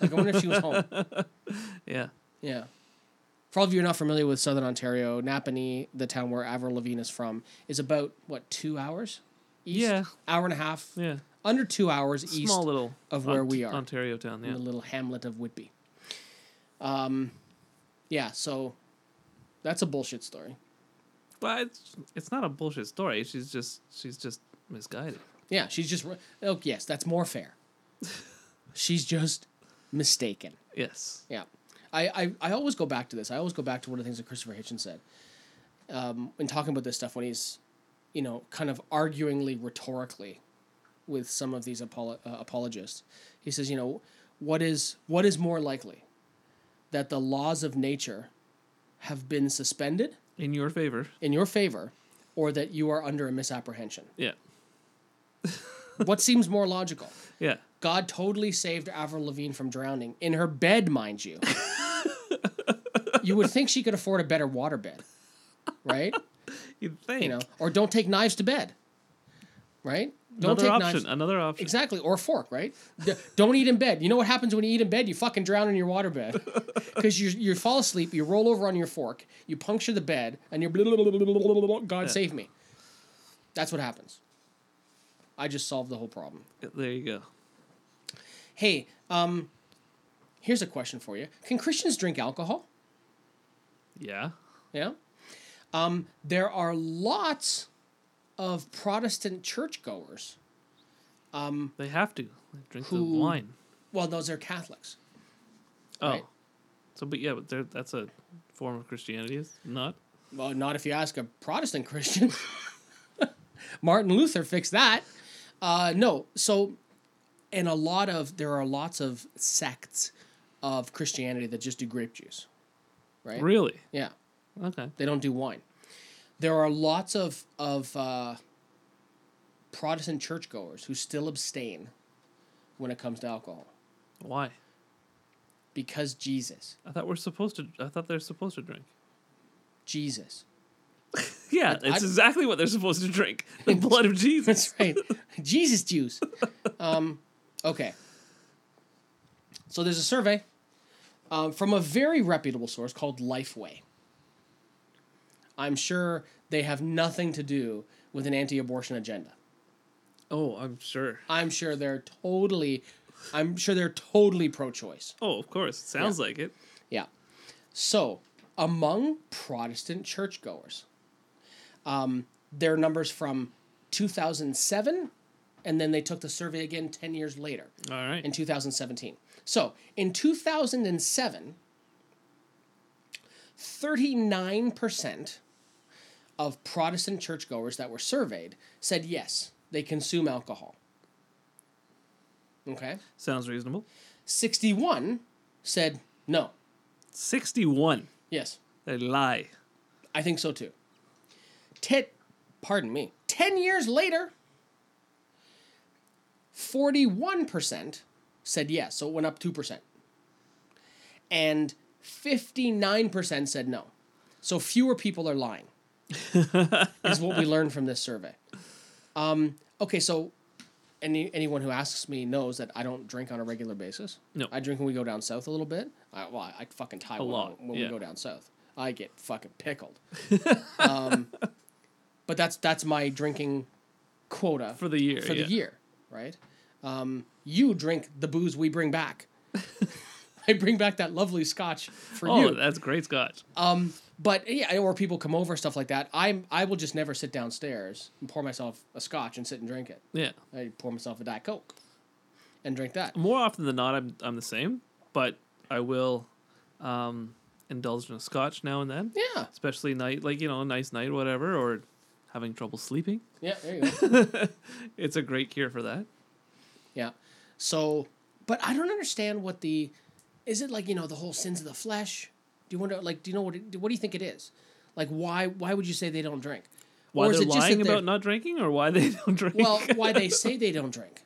Like, I wonder if she was home. [laughs] Yeah. Yeah. For all of you who are not familiar with Southern Ontario, Napanee, the town where Avril Lavigne is from, is about, what, two hours? East? Yeah. Hour and a half. Yeah. Under two hours east Small little of where Ont- we are. Ontario town. Yeah. the little hamlet of Whitby. Um, yeah, so that's a bullshit story. But it's, it's not a bullshit story. She's just she's just misguided. Yeah, she's just. Oh, yes, that's more fair. [laughs] she's just mistaken. Yes. Yeah. I, I, I always go back to this. I always go back to one of the things that Christopher Hitchens said um, when talking about this stuff when he's, you know, kind of arguingly rhetorically with some of these apolo- uh, apologists. He says, you know, what is what is more likely that the laws of nature have been suspended In your favor. in your favor or that you are under a misapprehension? Yeah. what seems more logical? Yeah. God totally saved Avril Lavigne from drowning in her bed, mind you. you would think she could afford a better water bed, right? [laughs] You'd think. You know, or don't take knives to bed, right? Don't another take option. knives. Another option. Exactly, or a fork, right? Don't eat in bed. You know what happens when you eat in bed? You fucking drown in your water bed [laughs] because you you fall asleep, you roll over on your fork, you puncture the bed, and you're [laughs] God save me. That's what happens. I just solved the whole problem. There you go. Hey, um, here's a question for you: Can Christians drink alcohol? Yeah. Yeah. Um, there are lots of Protestant churchgoers. They have to They drink the wine. Well, those are Catholics. Oh. right. So, but yeah, but that's a form of Christianity, is not? Well, not if you ask a Protestant [laughs] Christian. Martin Luther fixed that. Uh, no, so, and a lot of there are lots of sects of Christianity that just do grape juice. Right? Really? Yeah. Okay. They don't do wine. There are lots of of uh, Protestant churchgoers who still abstain when it comes to alcohol Why? because Jesus, I thought we're supposed to. I thought they're supposed to drink. Jesus. [laughs] Yeah, I- it's I- exactly what they're supposed to drink. The [laughs] blood of Jesus. That's right, [laughs] Jesus juice. Um, okay. So there's a survey um, from a very reputable source called Lifeway. I'm sure they have nothing to do with an anti-abortion agenda. Oh, I'm sure. I'm sure they're totally, I'm sure they're totally pro-choice. Oh, of course. Sounds like it. Yeah. So, among Protestant churchgoers, um, there are numbers from 2007, and then they took the survey again 10 years later All right. in 2017. So, in 2007, 39% of Protestant churchgoers that were surveyed said yes, they consume alcohol. Okay. Sounds reasonable. 61 said no. Sixty-one. Yes. They lie. I think so too. Ten, pardon me. Ten years later, forty-one percent said yes, so it went up two percent, and fifty-nine percent said no. So fewer people are lying. [laughs] is what we learned from this survey. Um, okay, so any anyone who asks me knows that I don't drink on a regular basis. No. I drink when we go down south a little bit. I, well, I fucking tie one lot, when yeah. we go down south. I get fucking pickled. [laughs] um, but that's that's my drinking quota For the year, For yeah. the year, right? Um, you drink the booze we bring back. [laughs] I bring back that lovely scotch for Oh, you. Oh, that's great scotch. Um, But yeah, or people come over stuff like that. I'm I will just never sit downstairs and pour myself a scotch and sit and drink it. yeah. I pour myself a diet coke and drink that. More often than not, I'm I'm the same, but I will um, indulge in a scotch now and then. Yeah, Especially night, like you know, a nice night, whatever, or having trouble sleeping. yeah. There you go. [laughs] It's a great cure for that. Yeah. So, but I don't understand what the is it like you know the whole sins of the flesh. Do you wonder like do you know what it, what do you think it is? Like why why would you say they don't drink? Why Or they're lying about not drinking, or why they [laughs] don't drink? Well, why they [laughs] say they don't drink?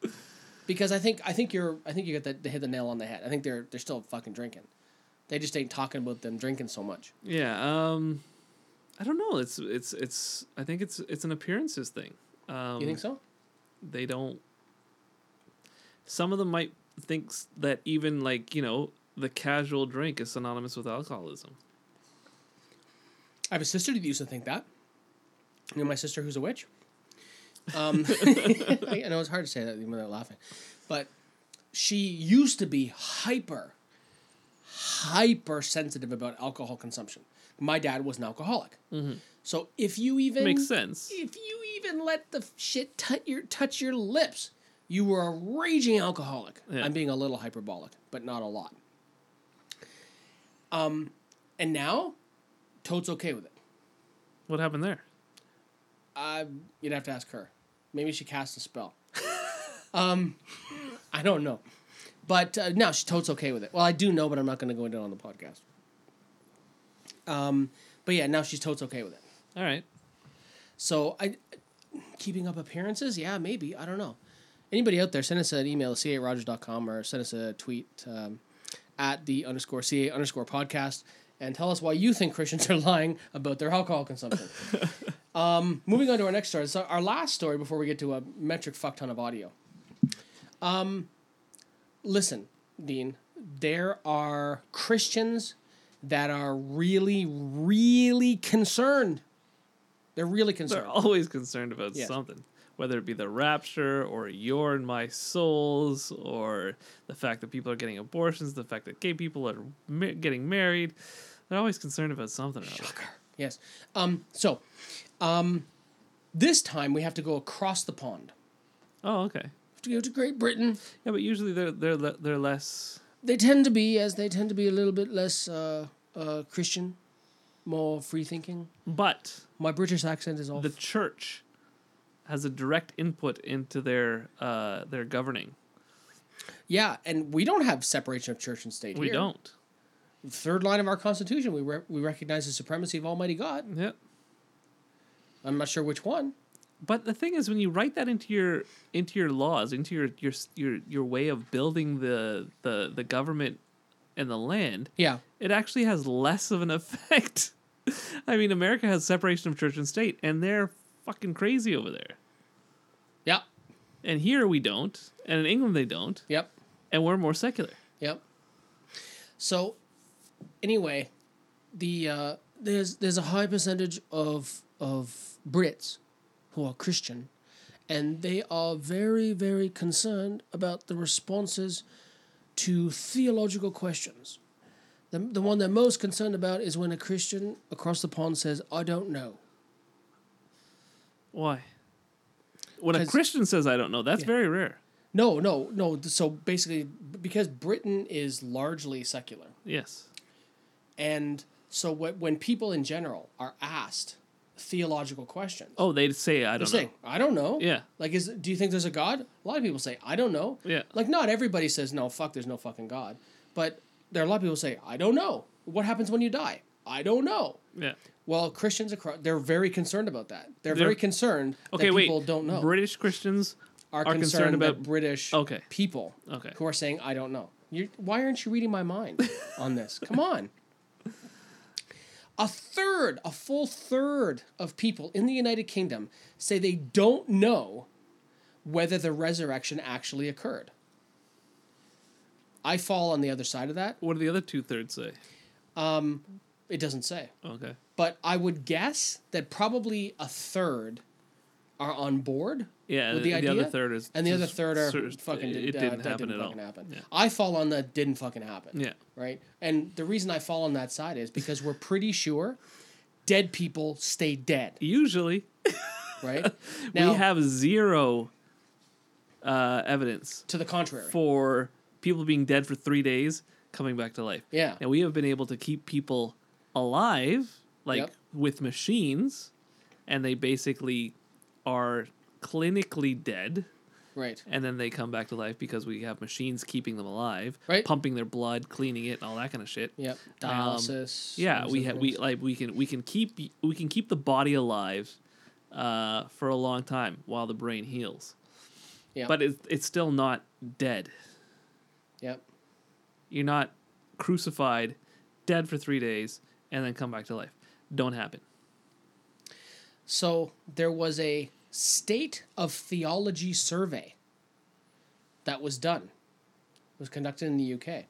Because I think I think you're I think you got that they hit the nail on the head. I think they're they're still fucking drinking. They just ain't talking about them drinking so much. yeah. Um, I don't know. It's it's it's. I think it's it's an appearances thing. Um, You think so? they don't some of them might think that even like you know the casual drink is synonymous with alcoholism I have a sister that used to think that. You know, my sister who's a witch. Um, [laughs] I know it's hard to say that even without laughing, but she used to be hyper, hyper sensitive about alcohol consumption. My dad was an alcoholic, so if you even makes sense if you even let the shit touch your touch your lips, you were a raging alcoholic. Yeah. I'm being a little hyperbolic, but not a lot. Um, and now, Toad's okay with it. what happened there Uh, you'd have to ask her. Maybe she cast a spell. [laughs] um, I don't know, but uh, no, she Toad's okay with it. Well, I do know, but I'm not going to go into it on the podcast. Um, but yeah, now she's Toad's okay with it. all right So I, keeping up appearances, yeah, maybe I don't know. Anybody out there, send us an email, ca8rogers.com, or send us a tweet um, at the underscore ca underscore podcast, and tell us why you think Christians are lying about their alcohol consumption. [laughs] um, moving on to our next story. So our last story before we get to a metric fuck ton of audio. Um, listen, Dean, there are Christians that are really, really concerned. They're really concerned. they're always concerned about Yes. something whether it be the rapture or your and my souls or the fact that people are getting abortions the fact that gay people are ma- getting married they're always concerned about something other. Yes. Um, so, um, this time we have to go across the pond. oh okay We have to go to Great Britain. yeah but usually they're they're they're less They tend to be, as they tend to be a little bit less uh, uh, Christian, more free thinking. but My British accent is all. the church has a direct input into their uh, their governing. Yeah, and we don't have separation of church and state. We here. don't. Third line of our Constitution, we re- we recognize the supremacy of Almighty God. Yeah. I'm not sure which one. But the thing is, when you write that into your into your laws, into your your your your way of building the the the government and the land, Yeah, it actually has less of an [laughs] effect. I mean, America has separation of church and state, and they're fucking crazy over there. yep, And here we don't, and in England they don't, yep. and we're more secular. Yep. So, anyway, the uh, there's there's a high percentage of of Brits who are Christian, and they are very very concerned about the responses to theological questions. The, the one they're most concerned about is when a Christian across the pond says, "I don't know." Why? When a Christian says, "I don't know," that's Yeah. very rare. No, no, no. So basically, because Britain is largely secular, Yes. And so wh- when people in general are asked theological questions, Oh, they'd say, "I they're don't know." saying, I don't know. Yeah. Like, is do you think there's a God? A lot of people say, I don't know. Yeah. Like, not everybody says, no, fuck, there's no fucking God. But there are a lot of people who say, I don't know. What happens when you die? I don't know. Yeah. Well, Christians across, they're very concerned about that. They're, They're- very concerned Okay, that wait. people don't know. British Christians are, are concerned, concerned about British Okay. people Okay. who are saying, I don't know. you why aren't you reading my mind [laughs] on this? Come on. A third, a full third of people in the United Kingdom say they don't know whether the resurrection actually occurred. I fall on the other side of that. What do the other two thirds say? Um, It doesn't say. Okay. But I would guess that probably a third are on board Yeah, with the, the idea. other third is and the other third are fucking. it uh, didn't that happen didn't at all. happen. Yeah. I fall on that didn't fucking happen. Yeah. Right. And the reason I fall on that side is because we're pretty sure dead people stay dead. Usually, Right. [laughs] now, we have zero uh, evidence to the contrary. for people being dead for three days coming back to life. Yeah. And we have been able to keep people alive, like Yep. with machines, and they basically are clinically dead. right. And then they come back to life because we have machines keeping them alive, Right. pumping their blood, cleaning it, and all that kind of shit. Yep. Dialysis. Um, Yeah, we ha- we like we can we can keep we can keep the body alive uh, for a long time while the brain heals. Yeah. But it's it's still not dead. Yep. You're not crucified, dead for three days, and then come back to life. Don't happen. So there was a state of theology survey that was done. Was conducted in the UK.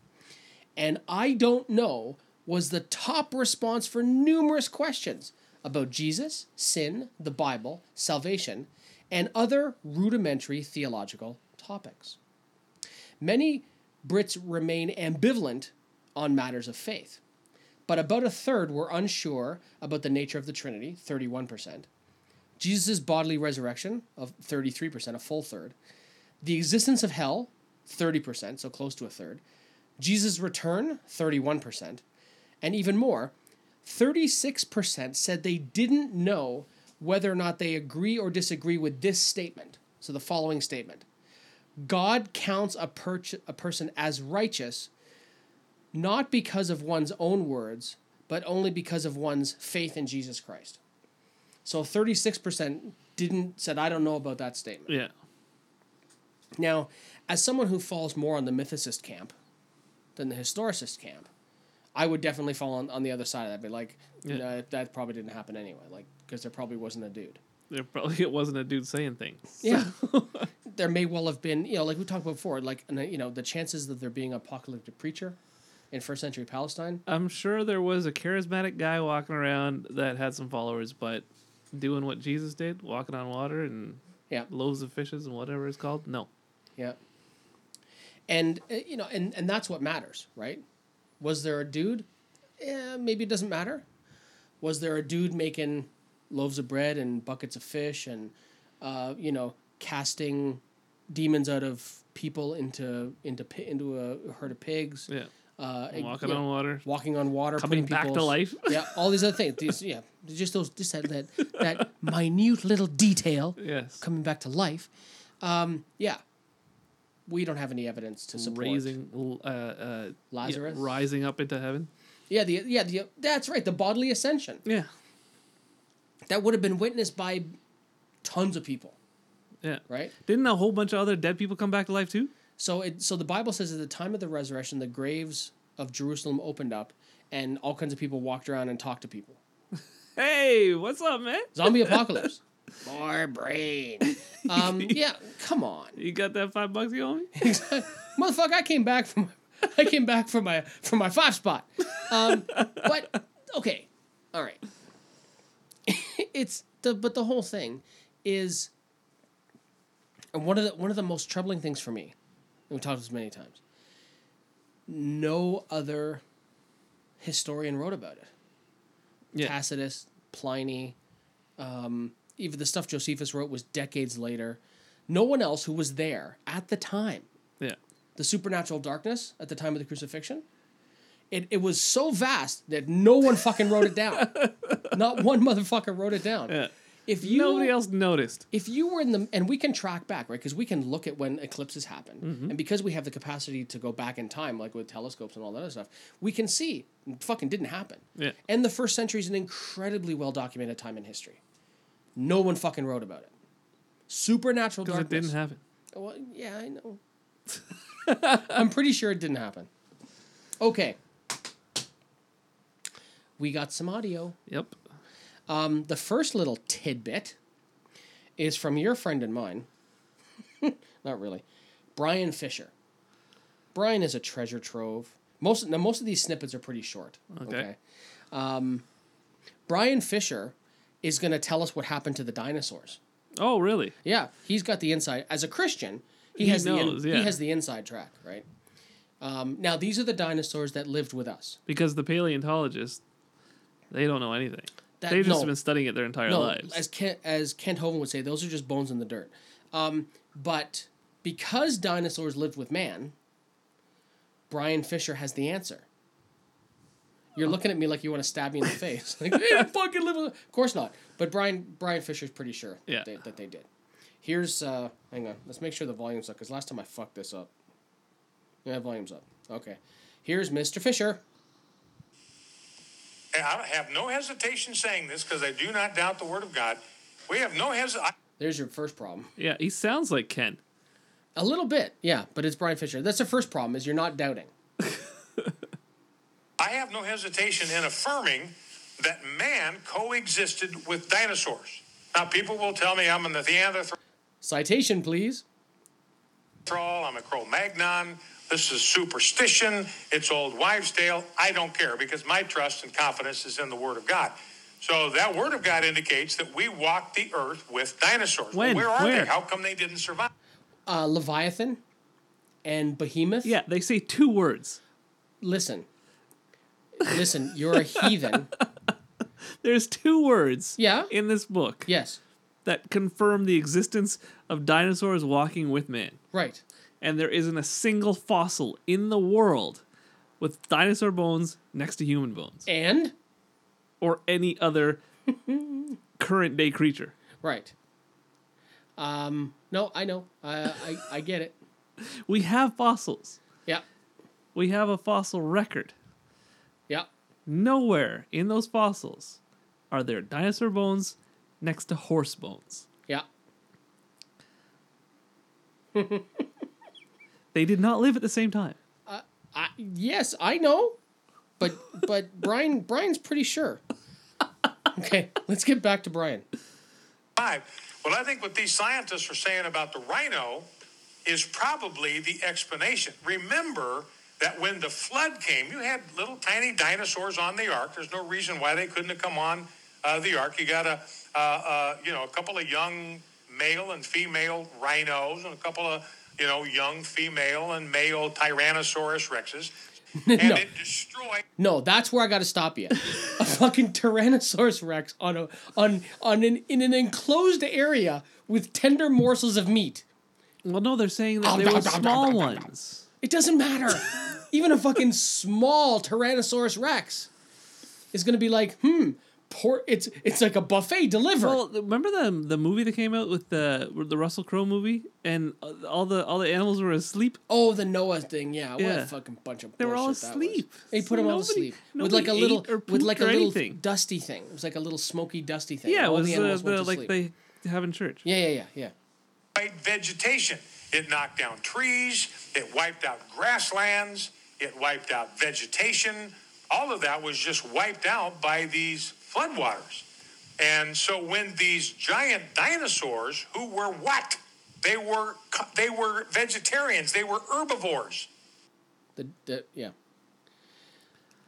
And I don't know was the top response for numerous questions about Jesus, sin, the Bible, salvation, and other rudimentary theological topics. Many Brits remain ambivalent on matters of faith but about a third were unsure about the nature of the Trinity, 31%, Jesus' bodily resurrection, of 33%, a full third, the existence of hell, 30%, so close to a third, Jesus' return, 31%, and even more, 36% said they didn't know whether or not they agree or disagree with this statement. So the following statement God counts a, per- a person as righteous not because of one's own words, but only because of one's faith in Jesus Christ. So 36% didn't said I don't know about that statement. Yeah. Now, as someone who falls more on the mythicist camp than the historicist camp, I would definitely fall on, on the other side of that. But like, Yeah. no, that probably didn't happen anyway. Like, because there probably wasn't a dude. There probably it [laughs] wasn't a dude saying things. [laughs] Yeah, there may well have been. You know, like we talked about before. Like, you know, the chances of there being an apocalyptic preacher in first century Palestine. I'm sure there was a charismatic guy walking around that had some followers, but doing what Jesus did, walking on water and Yeah. loaves of fishes and whatever it's called. No. Yeah. And uh, you know, and and that's what matters, right? Was there a dude? Eh, maybe it doesn't matter. Was there a dude making loaves of bread and buckets of fish and uh, you know, casting demons out of people into into into a herd of pigs? Yeah. Uh, Walking you know, on water. walking on water, Coming back to life. [laughs] yeah, all these other things. These, yeah, just those, just that that, that [laughs] minute little detail Yes. coming back to life. Um, yeah. we don't have any evidence to support raising uh, uh, yeah, Lazarus? rising up into heaven. Yeah, the yeah, the that's right, the bodily ascension. Yeah, That would have been witnessed by tons of people, yeah. right? Didn't a whole bunch of other dead people come back to life too? So it so the Bible says at the time of the resurrection, the graves of Jerusalem opened up, and all kinds of people walked around and talked to people. [laughs] Hey, what's up, man? Zombie [laughs] apocalypse. More brain. [laughs] Um, yeah, come on, You got that five bucks you owe me? motherfucker! I came back from I came back from my from my five spot. Um, but okay, all right. it's the but the whole thing is and one of the one of the most troubling things for me. And we talked about this many times. No other historian wrote about it. Yeah. Tacitus, Pliny, um, even the stuff Josephus wrote was decades later. No one else who was there at the time, Yeah. the supernatural darkness at the time of the crucifixion, it, it was so vast that no one fucking wrote it down. [laughs] Not one motherfucker wrote it down. Yeah. If you Nobody else noticed. if you were in the and we can track back right because we can look at when eclipses happen Mm-hmm. and because we have the capacity to go back in time like with telescopes and all that other stuff we can see it fucking didn't happen Yeah. and the first century is an incredibly well documented time in history no one fucking wrote about it supernatural Because darkness it didn't happen. well, yeah i know [laughs] i'm pretty sure it didn't happen okay we got some audio Yep. Um, the first little tidbit is from your friend and mine. [laughs] Not really. Bryan Fischer. Bryan is a treasure trove. Most now most of these snippets are pretty short. Okay. Um, Bryan Fischer is going to tell us what happened to the dinosaurs. Oh, really? Yeah, he's got the inside. As a Christian, he, He has knows, the in, yeah. he has the inside track, right? Um, now these are the dinosaurs that lived with us. Because the paleontologists, they don't know anything. That- They've just no. been studying it their entire no, lives. as Kent as Kent Hovind would say, those are just bones in the dirt. Um, but because dinosaurs lived with man, Bryan Fischer has the answer. You're looking at me like you want to stab me in the [laughs] face. Like, didn't fucking live with. Of course not. But Bryan Bryan Fischer's pretty sure Yeah. that, they, that they did. Here's uh, hang on. Let's make sure the volume's up because last time I fucked this up. Yeah, volume's up. Okay. Here's Mr. Fischer. And I have no hesitation saying this because I do not doubt the word of God. We have no hesitation. There's your first problem. yeah, he sounds like Ken. A little bit, yeah, but it's Bryan Fischer. That's the first problem is you're not doubting. [laughs] I have no hesitation in affirming that man coexisted with dinosaurs. Now, people will tell me I'm a Neanderthal, Citation, please. I'm a Cro-Magnon. This is superstition. It's old wives' tale. I don't care because my trust and confidence is in the Word of God. So that Word of God indicates that we walked the earth with dinosaurs. When? Where are Where? they? How come they didn't survive? Uh, Leviathan and Behemoth. Yeah, they say two words. Listen. Listen, you're a heathen. [laughs] There's two words Yeah. in this book Yes. that confirm the existence of dinosaurs walking with man. Right. And there isn't a single fossil in the world with dinosaur bones next to human bones And or any other [laughs] current day creature. right. Um, no, I know. I, I I get it. [laughs] We have fossils. Yeah. We have a fossil record. Yeah. Nowhere in those fossils are there dinosaur bones next to horse bones. Yeah. [laughs] They did not live at the same time. I, yes, I know. But but [laughs] Bryan Bryan's pretty sure. Okay, let's get back to Bryan. Five. Well, I think what these scientists are saying about the rhino is probably the explanation. Remember that when the flood came, you had little tiny dinosaurs on the ark. There's no reason why they couldn't have come on uh, the ark. You got a, uh, uh, you know, a couple of young male and female rhinos and a couple of, you know, young female and male Tyrannosaurus rexes, [laughs] and No. it destroyed. No, that's where I got to stop you. A [laughs] fucking Tyrannosaurus Rex on a on on an in an enclosed area with tender morsels of meat. Well, no, they're saying that Oh, they no, were no, no, small no, no, no. ones. It doesn't matter. [laughs] Even a fucking small Tyrannosaurus Rex is going to be like, hmm, Por- it's it's like a buffet delivered. Well, remember the the movie that came out with the the Russell Crowe movie, and all the all the animals were asleep. oh, the Noah thing, yeah. What a fucking bunch of They were all bullshit that was. asleep. He So put them all to sleep with like a little with like a little anything. dusty thing. It was like a little smoky dusty thing. Yeah, it was the uh, animals went the like sleep. they have in church. Yeah, yeah, yeah, yeah. White vegetation. It knocked down trees. It wiped out grasslands. It wiped out vegetation. All of that was just wiped out by these floodwaters. And so when these giant dinosaurs, who were what? They were they were vegetarians. They were herbivores. The, the yeah.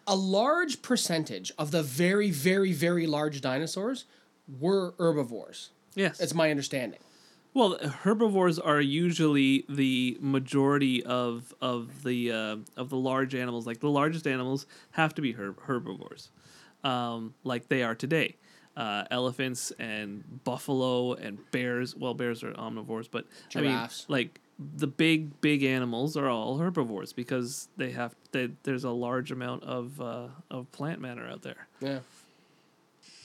A large percentage of the very, very, very large dinosaurs were herbivores. Yes, That's my understanding. Well, herbivores are usually the majority of of the uh, of the large animals. Like the largest animals have to be herb- herbivores, um, like they are today. Uh, elephants and buffalo and bears. Well, bears are omnivores, but Giraffes. I mean, like the big big animals are all herbivores because they have they, there's a large amount of uh, of plant matter out there. Yeah.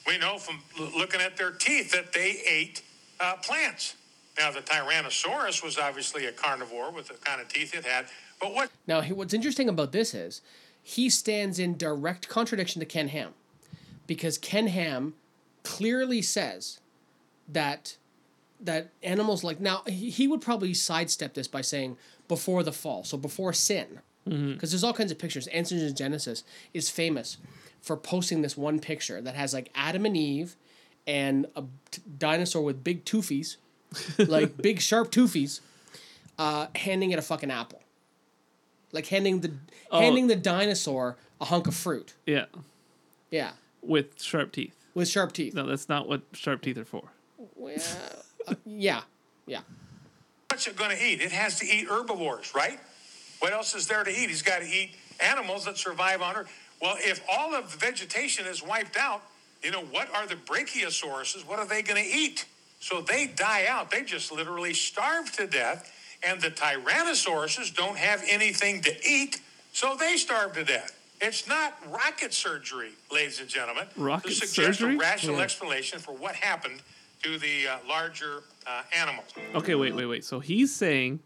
We know from l- looking at their teeth that they ate uh, plants. Now, the Tyrannosaurus was obviously a carnivore with the kind of teeth it had. But what Now, what's interesting about this is he stands in direct contradiction to Ken Ham because Ken Ham clearly says that that animals like now he, would probably sidestep this by saying before the fall, so before sin, because there's all kinds of pictures. Answers in Genesis is famous for posting this one picture that has like Adam and Eve and a t- dinosaur with big toofies, [laughs] like big sharp toofies, uh, handing it a fucking apple like handing the Oh. handing the dinosaur a hunk of fruit. Yeah, Yeah, with sharp teeth. with sharp teeth. No, that's not what sharp teeth are for. Well, uh, yeah, yeah. what's it going to eat? It has to eat herbivores, right? What else is there to eat? He's got to eat animals that survive on Earth. Well, if all of the vegetation is wiped out, you know, what are the brachiosauruses? What are they going to eat? So they die out. They just literally starve to death. And the tyrannosauruses don't have anything to eat, so they starve to death. It's not rocket surgery, ladies and gentlemen, Rocket to suggest surgery? a rational Yeah. explanation for what happened to the uh, larger uh, animals. Okay, wait, wait, wait. So he's saying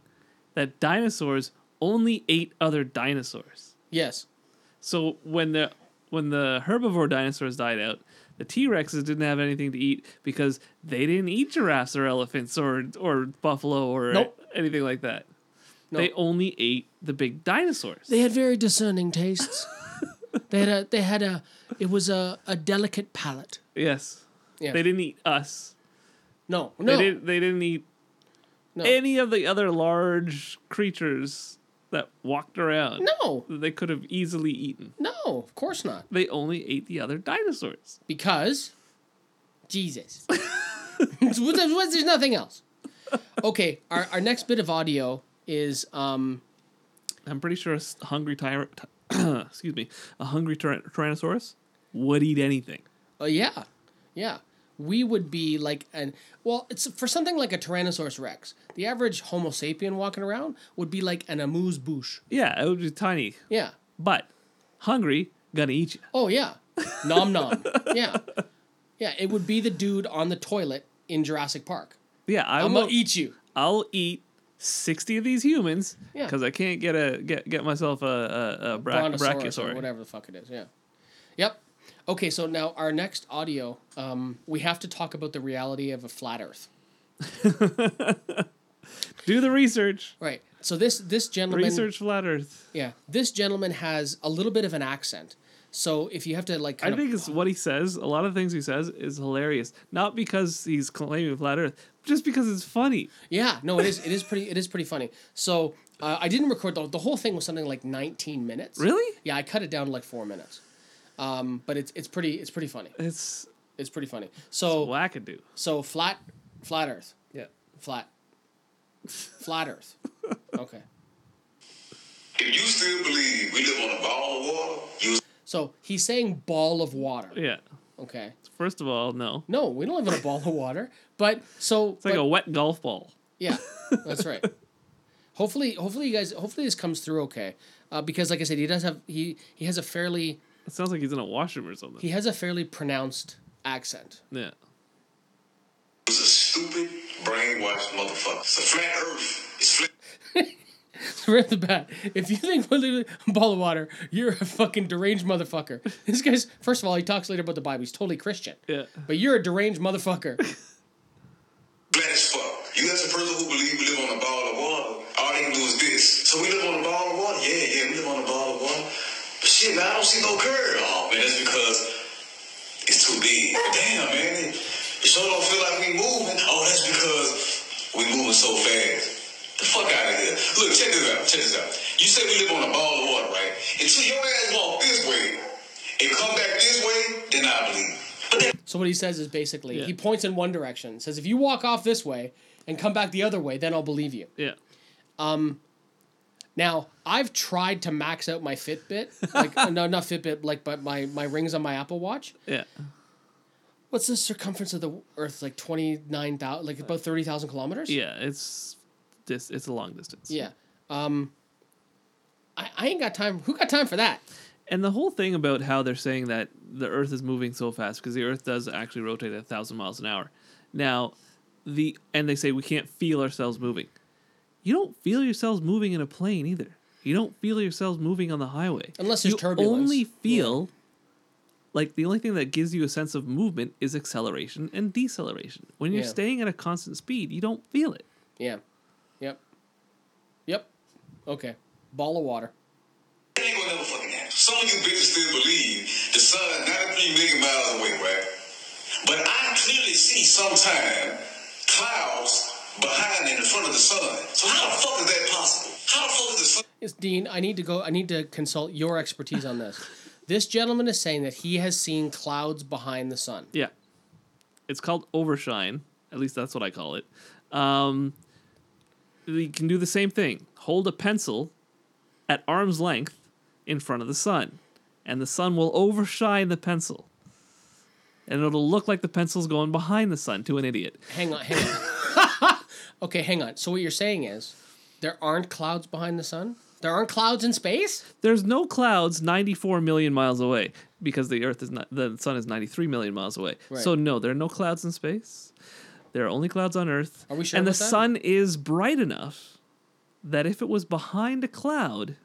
that dinosaurs only ate other dinosaurs. Yes. So when the when the herbivore dinosaurs died out, the T Rexes didn't have anything to eat because they didn't eat giraffes or elephants or or buffalo or Nope. anything like that. No. They only ate the big dinosaurs. They had very discerning tastes. [laughs] they had a they had a it was a, a delicate palate. yes. Yeah. They didn't eat us. No, no. They didn't they didn't eat no, any of the other large creatures that walked around. no, that They could have easily eaten. no. Of course not. They only ate the other dinosaurs. Because Jesus. There's [laughs] there's nothing else. Okay, our, our next bit of audio is um I'm pretty sure a hungry tyrant, [coughs] excuse me, a hungry tyra- tyrannosaurus would eat anything. Oh yeah, yeah. We would be like an well, it's for something like a Tyrannosaurus Rex. The average Homo sapien walking around would be like an amuse bouche. Yeah, it would be tiny, Yeah. but hungry, gonna eat you. Oh yeah. [laughs] Nom nom. Yeah. Yeah. It would be the dude on the toilet in Jurassic Park. Yeah, I I'm will. gonna eat you. I'll eat sixty of these humans Yeah. because I can't get a get get myself a a, a, bra- Brontosaurus or brachiosaur. whatever the fuck it is. Yeah. Yep. Okay, so now our next audio, um, we have to talk about the reality of a flat Earth. [laughs] Do the research. Right. So this this gentleman Research flat Earth. Yeah, this gentleman has a little bit of an accent. So if you have to like, I of, think it's what he says. A lot of things he says is hilarious. Not because he's claiming flat Earth, just because it's funny. yeah, no, it is it is pretty it is pretty funny. So uh, I didn't record the the whole thing was something like 19 minutes. Really? Yeah, I cut it down to like four minutes. Um, but it's it's pretty it's pretty funny. It's It's pretty funny. So wackadoo. so flat flat Earth Yeah. flat flat Earth. Okay. If you still believe we live on a ball of water, you So he's saying ball of water. Yeah. Okay. First of all, no. No, we don't live in a ball of water. But so It's like but- a wet golf ball. Yeah, [laughs] that's right. hopefully, hopefully you guys, hopefully this comes through okay, uh, because like I said, he does have he he has a fairly It sounds like he's in a washroom or something. he has a fairly pronounced accent. Yeah. It's a stupid, brainwashed motherfucker. It's a flat earth. It's flat. [laughs] Right off the bat, if you think we're literally a ball of water, you're a fucking deranged motherfucker. This guy's first of all, he talks later about the Bible. He's totally Christian. Yeah. But you're a deranged motherfucker. [laughs] Flat as fuck. You got a person who believe we live on a ball of water. All they can do is this. So we live on a ball of water? Yeah, yeah, we live on a ball of water. But shit, man, I don't see no curve. Oh, man, that's because it's too big. Damn, man, it, it sure don't feel like we moving. Oh, that's because we moving so fast. The fuck out of here. Look, check this out. Check this out. You say we live on a ball of water, right? Until your ass walk this way and come back this way, then I believe. But then so what he says is basically Yeah. he points in one direction, says if you walk off this way and come back the other way, then I'll believe you. Yeah. Um, Now, I've tried to max out my Fitbit, like [laughs] no, not Fitbit, like but my my rings on my Apple Watch. Yeah. What's the circumference of the Earth? Like twenty nine thousand, like about thirty thousand kilometers. Yeah. It's this. It's a long distance. Yeah. Um. I, I ain't got time. Who got time for that? And the whole thing about how they're saying that the Earth is moving so fast because the Earth does actually rotate at a thousand miles an hour. Now, the and they say we can't feel ourselves moving. You don't feel yourselves moving in a plane either. You don't feel yourselves moving on the highway Unless there's turbulence. you turbulence. only feel like the only thing that gives you a sense of movement is acceleration and deceleration. When you're Yeah. staying at a constant speed, you don't feel it. Yeah. Yep. Yep. Okay. Ball of water. That ain't gonna never fucking happen. Some of you bitches still believe the sun 93 million miles away, right? But I clearly see sometime clouds behind and in front of the sun. So how the fuck is that possible? How the fuck is the sun? It's Dean. I need to go. I need to consult your expertise on this. [laughs] this gentleman is saying that he has seen clouds behind the sun. Yeah. It's called overshine. At least that's what I call it. Um, you can do the same thing. Hold a pencil at arm's length in front of the sun, and the sun will overshine the pencil. And it'll look like the pencil's going behind the sun to an idiot. Hang on. Hang on. [laughs] okay. Hang on. So what you're saying is there aren't clouds behind the sun. There aren't clouds in space. There's no clouds 94 million miles away because the Earth is not the sun is 93 million miles away. Right. So no, there are no clouds in space. There are only clouds on Earth. Are we sure And the that? sun is bright enough that if it was behind a cloud,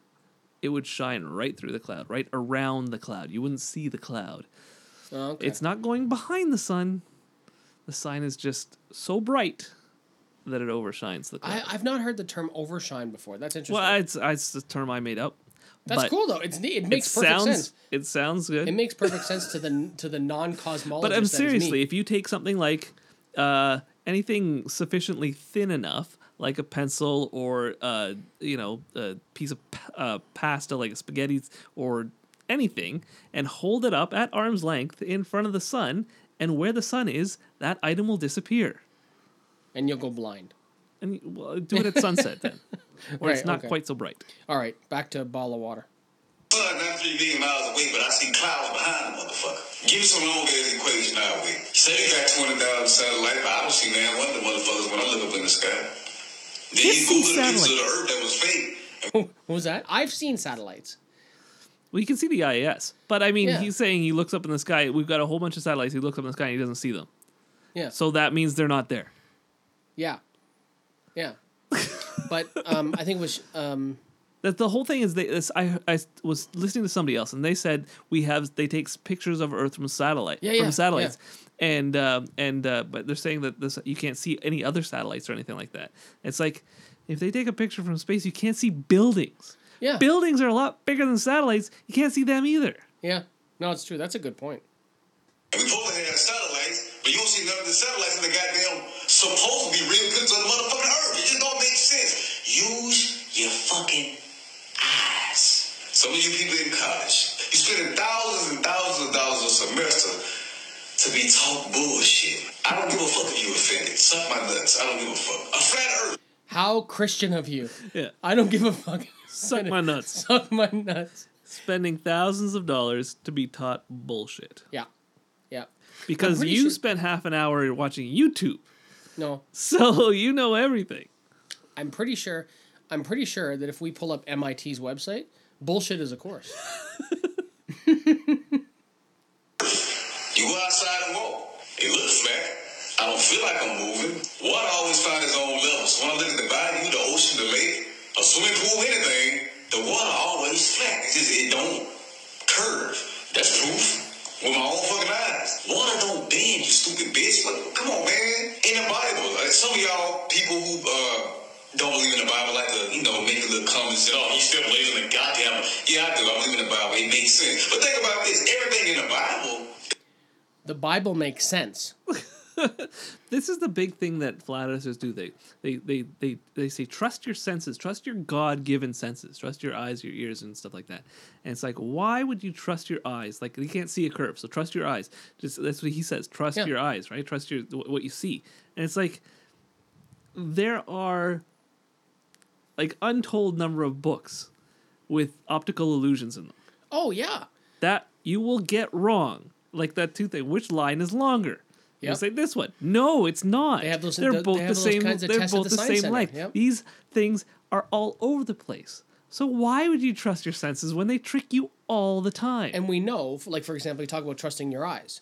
it would shine right through the cloud, right around the cloud. You wouldn't see the cloud. Oh, okay. It's not going behind the sun. The sun is just so bright that it overshines the cloud. I, I've not heard the term overshine before. That's interesting. well, it's, it's the term I made up. That's but cool though. It's neat. It makes it perfect sounds, sense. It sounds good. It makes perfect sense to the to the non cosmologist. But um, seriously, if you take something like uh, anything sufficiently thin enough, like a pencil or uh, you know a piece of p- uh, pasta, like a spaghetti or anything, and hold it up at arm's length in front of the sun, and where the sun is, that item will disappear. and you'll go blind. And well, do it at sunset then, [laughs] where it's not okay. quite so bright. All right, back to ball of water. Sun 93 million miles away, but I see clouds behind the motherfucker. Give me some long ass equation now, wait. Say they got 20,000 satellites, but I don't see man one of the motherfuckers when I look up in the sky. Then Just you Google a picture of the earth that was fake. What was that? I've seen satellites. Well, you can see the ISS, but I mean, Yeah. he's saying he looks up in the sky. We've got a whole bunch of satellites. He looks up in the sky and he doesn't see them. Yeah. So that means they're not there. Yeah. Yeah. but um, I think it was um, That the whole thing is they. This, I I was listening to somebody else and they said we have they take pictures of Earth from satellite Yeah, from yeah, satellites, and um, and uh, but they're saying that this you can't see any other satellites or anything like that. It's like if they take a picture from space, you can't see buildings. yeah. Buildings are a lot bigger than satellites. You can't see them either. Yeah. No, it's true. That's a good point. And we supposed to have satellites, but you don't see none of the satellites in the goddamn supposed to be real pictures of the motherfucking earth. It just don't make sense. Use your fucking eyes. Some of you people in college, you spending thousands and thousands of dollars a semester to be taught bullshit. I don't give a fuck if you offended. Suck my nuts. I don't give a fuck. A flat earth. How Christian of you. Yeah. I don't give a fuck. Suck my nuts. [laughs] Suck my nuts. Spending thousands of dollars to be taught bullshit Yeah. Yeah. because you sure- spent half an hour watching YouTube, No, so you know everything. I'm pretty sure. I'm pretty sure that if we pull up MIT's website, bullshit is a course. [laughs] You go outside and walk. It looks bad. I don't feel like I'm moving. Water always finds its own level. So when I look at the bayou, the ocean, the lake, a swimming pool, anything, the water always flat. It's just, it don't curve. That's proof. With my own fucking eyes. Water don't bend, you stupid bitch. But come on, man. In the Bible, like some of y'all people who uh, don't believe in the Bible like to, you know, make a little comment and say, oh, he still believes in the goddamn. Yeah, I do. I believe in the Bible. It makes sense. But think about this. Everything in the Bible The Bible makes sense. [laughs] [laughs] this is the big thing that flat earthers do. They they they they, they say trust your senses, trust your God given senses, trust your eyes, your ears, and stuff like that. And it's like, why would you trust your eyes? Like you can't see a curve, so trust your eyes. Just that's what he says. Trust Yeah. your eyes, right? Trust your what you see. And it's like there are like untold number of books with optical illusions in them Oh yeah. that you will get wrong. Like that two thing. Which line is longer? You Yep. say this one. No, it's not. They have those- They're they both have the same. They're both the the same Center. length. Yep. These things are all over the place. So why would you trust your senses when they trick you all the time? And we know, like for example, you talk about trusting your eyes.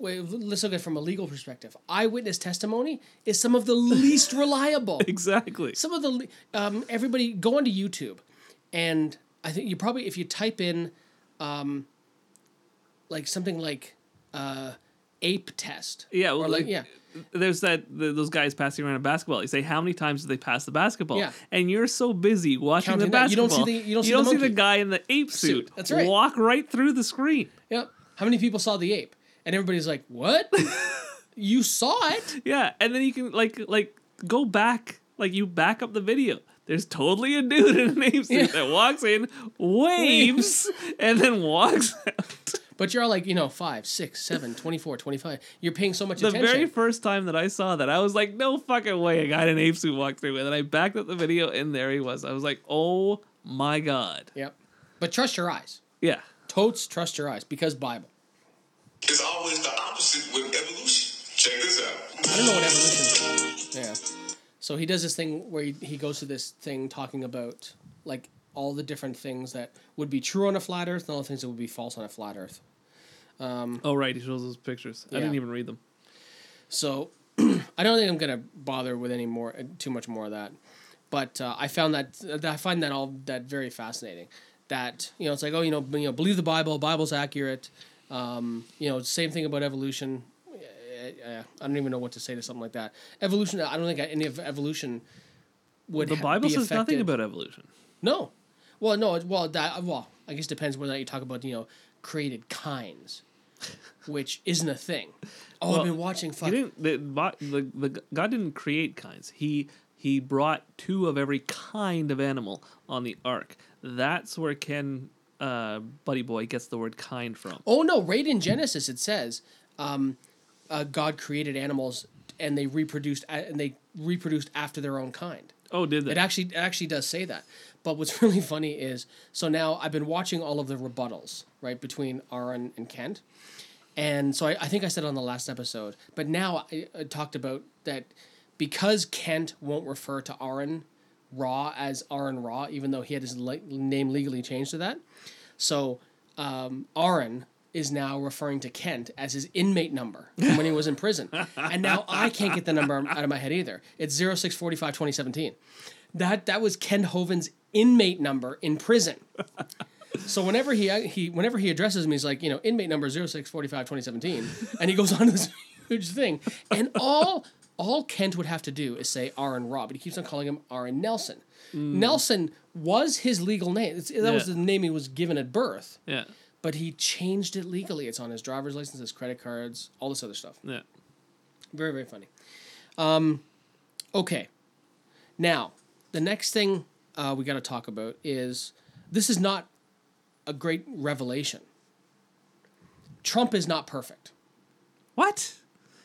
Wait, let's look at it from a legal perspective. Eyewitness testimony is some of the least [laughs] reliable. exactly. Some of the le- um, everybody go onto YouTube, and I think you probably if you type in, um, like something like, uh, ape test. Yeah, or like like, yeah, There's that the, those guys passing around a basketball. You say how many times did they pass the basketball? Yeah. And you're so busy watching Counting the that. You don't basketball, see the- you don't see the see the guy in the ape suit. Suit. That's right. Walk right through the screen. Yep. How many people saw the ape? And everybody's like, "What? [laughs] you saw it?" Yeah, and then you can like like go back, like you back up the video. There's totally a dude in an ape suit that walks in, waves, and then walks out. But you're all like, you know, 5, 6, 7, 24, 25. You're paying so much The attention. very first time that I saw that, I was like, no fucking way, a guy in an ape suit walked through. And then I backed up the video, and there he was. I was like, oh my god. Yep. But trust your eyes. Yeah. Totes trust your eyes because Bible. Is always the opposite with evolution. Check this out. I don't know what evolution is. Yeah. So he does this thing where he, he goes to this thing talking about like all the different things that would be true on a flat earth and all the things that would be false on a flat earth. Um, Oh right, he shows those pictures. I didn't even read them. So [clears throat] I don't think I'm gonna bother with any more uh, too much more of that. But uh, I found that that- I find that all that very fascinating. That you know it's like oh you know you know believe the Bible. Bible's accurate. Um, you know same thing about evolution. I don't even know what to say to something like that. Evolution. I don't think any of evolution would. The Bible says nothing about evolution. No. Well, no. Well, that well, I guess it depends whether you talk about you know created kinds, [laughs] which isn't a thing. Oh, Well, I've been watching. Fuck. He didn't. The, the, the God didn't create kinds. He he brought two of every kind of animal on the ark. That's where Kent, uh, Buddy Boy, gets the word kind from. Oh no! Right in Genesis, it says um, uh, God created animals and they reproduced and they reproduced after their own kind. Oh, did they? It actually it actually does say that. But what's [laughs] really funny is so now I've been watching all of the rebuttals right between Aron and Kent, and so I, I think I said on the last episode. But now I, I talked about that because Kent won't refer to Aron Ra as Aron Ra, even though he had his le- name legally changed to that. So um, Aron is now referring to Kent as his inmate number when he was in prison. [laughs] and now I can't get the number out of my head either. It's 0645 2017. That that was Kent Hovind's inmate number in prison. So whenever he he whenever he addresses me, he's like, you know, inmate number 0645 2017. And he goes on this [laughs] huge thing. And all all Kent would have to do is say Aron Ra, but he keeps on calling him Aron Nelson. Nelson was his legal name. It's, that was the name he was given at birth yeah, but he changed it legally. It's on his driver's license, his credit cards, all this other stuff. yeah. Very, very funny. Um, okay. Now, the next thing uh, we got to talk about is this is not a great revelation. Trump is not perfect, What?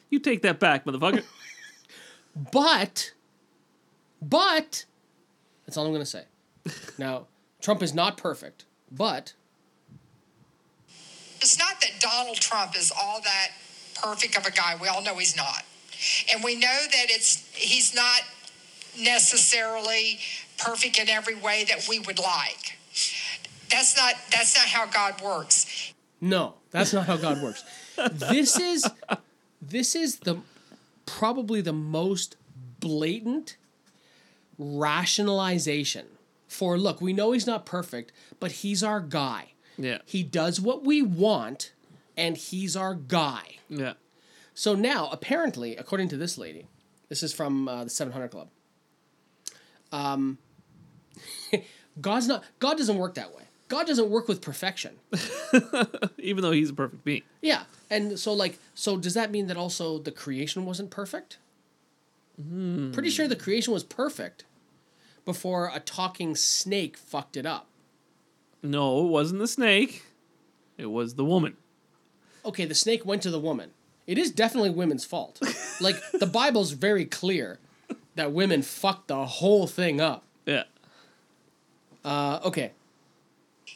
You take that back, motherfucker. [laughs] but, but, that's all I'm going to say. [laughs] Now, Trump is not perfect, but It's not that Donald Trump is all that perfect of a guy. We all know he's not. And we know that it's he's not necessarily perfect in every way that we would like. That's not that's not how God works. No, that's not how God works. [laughs] this is this is the probably the most blatant rationalization for look, we know he's not perfect, but he's our guy. Yeah. He does what we want, and he's our guy. Yeah. So now, apparently, according to this lady, this is from uh, the 700 Club. Um, [laughs] God's not. God doesn't work that way. God doesn't work with perfection. [laughs] Even though he's a perfect being. Yeah, and so like, so does that mean that also the creation wasn't perfect? Pretty sure the creation was perfect before a talking snake fucked it up. No, it wasn't the snake. It was the woman. Okay, the snake went to the woman. It is definitely women's fault. [laughs] like the Bible's very clear that women fucked the whole thing up. Yeah. Uh, okay,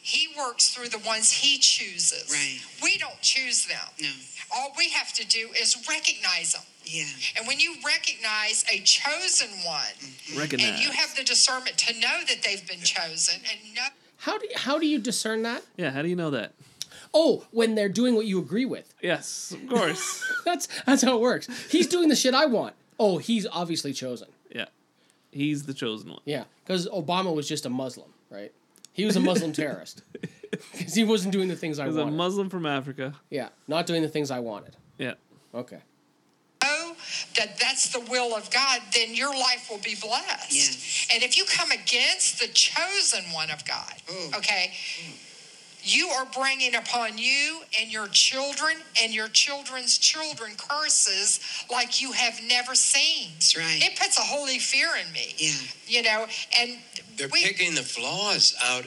He works through the ones he chooses. Right. We don't choose them. No. All we have to do is recognize them. Yeah. And when you recognize a chosen one, mm-hmm. Recognize. and you have the discernment to know that they've been chosen and know how do you, how do you discern that? yeah, how do you know that? Oh, when they're doing what you agree with. Yes, of course. [laughs] That's that's how it works. He's doing the shit I want. Oh, he's obviously chosen. yeah. He's the chosen one. Yeah, because Obama was just a Muslim, right? He was a Muslim terrorist [laughs] because he wasn't doing the things I He's a. Muslim from Africa. yeah, not doing the things I wanted. Yeah. Okay. know that that's the will of God, then your life will be blessed. Yes. And if you come against the chosen one of God, Ooh. okay, you are bringing upon you and your children and your children's children curses like you have never seen. That's right. It puts a holy fear in me. Yeah. You know, and They're we, picking the flaws out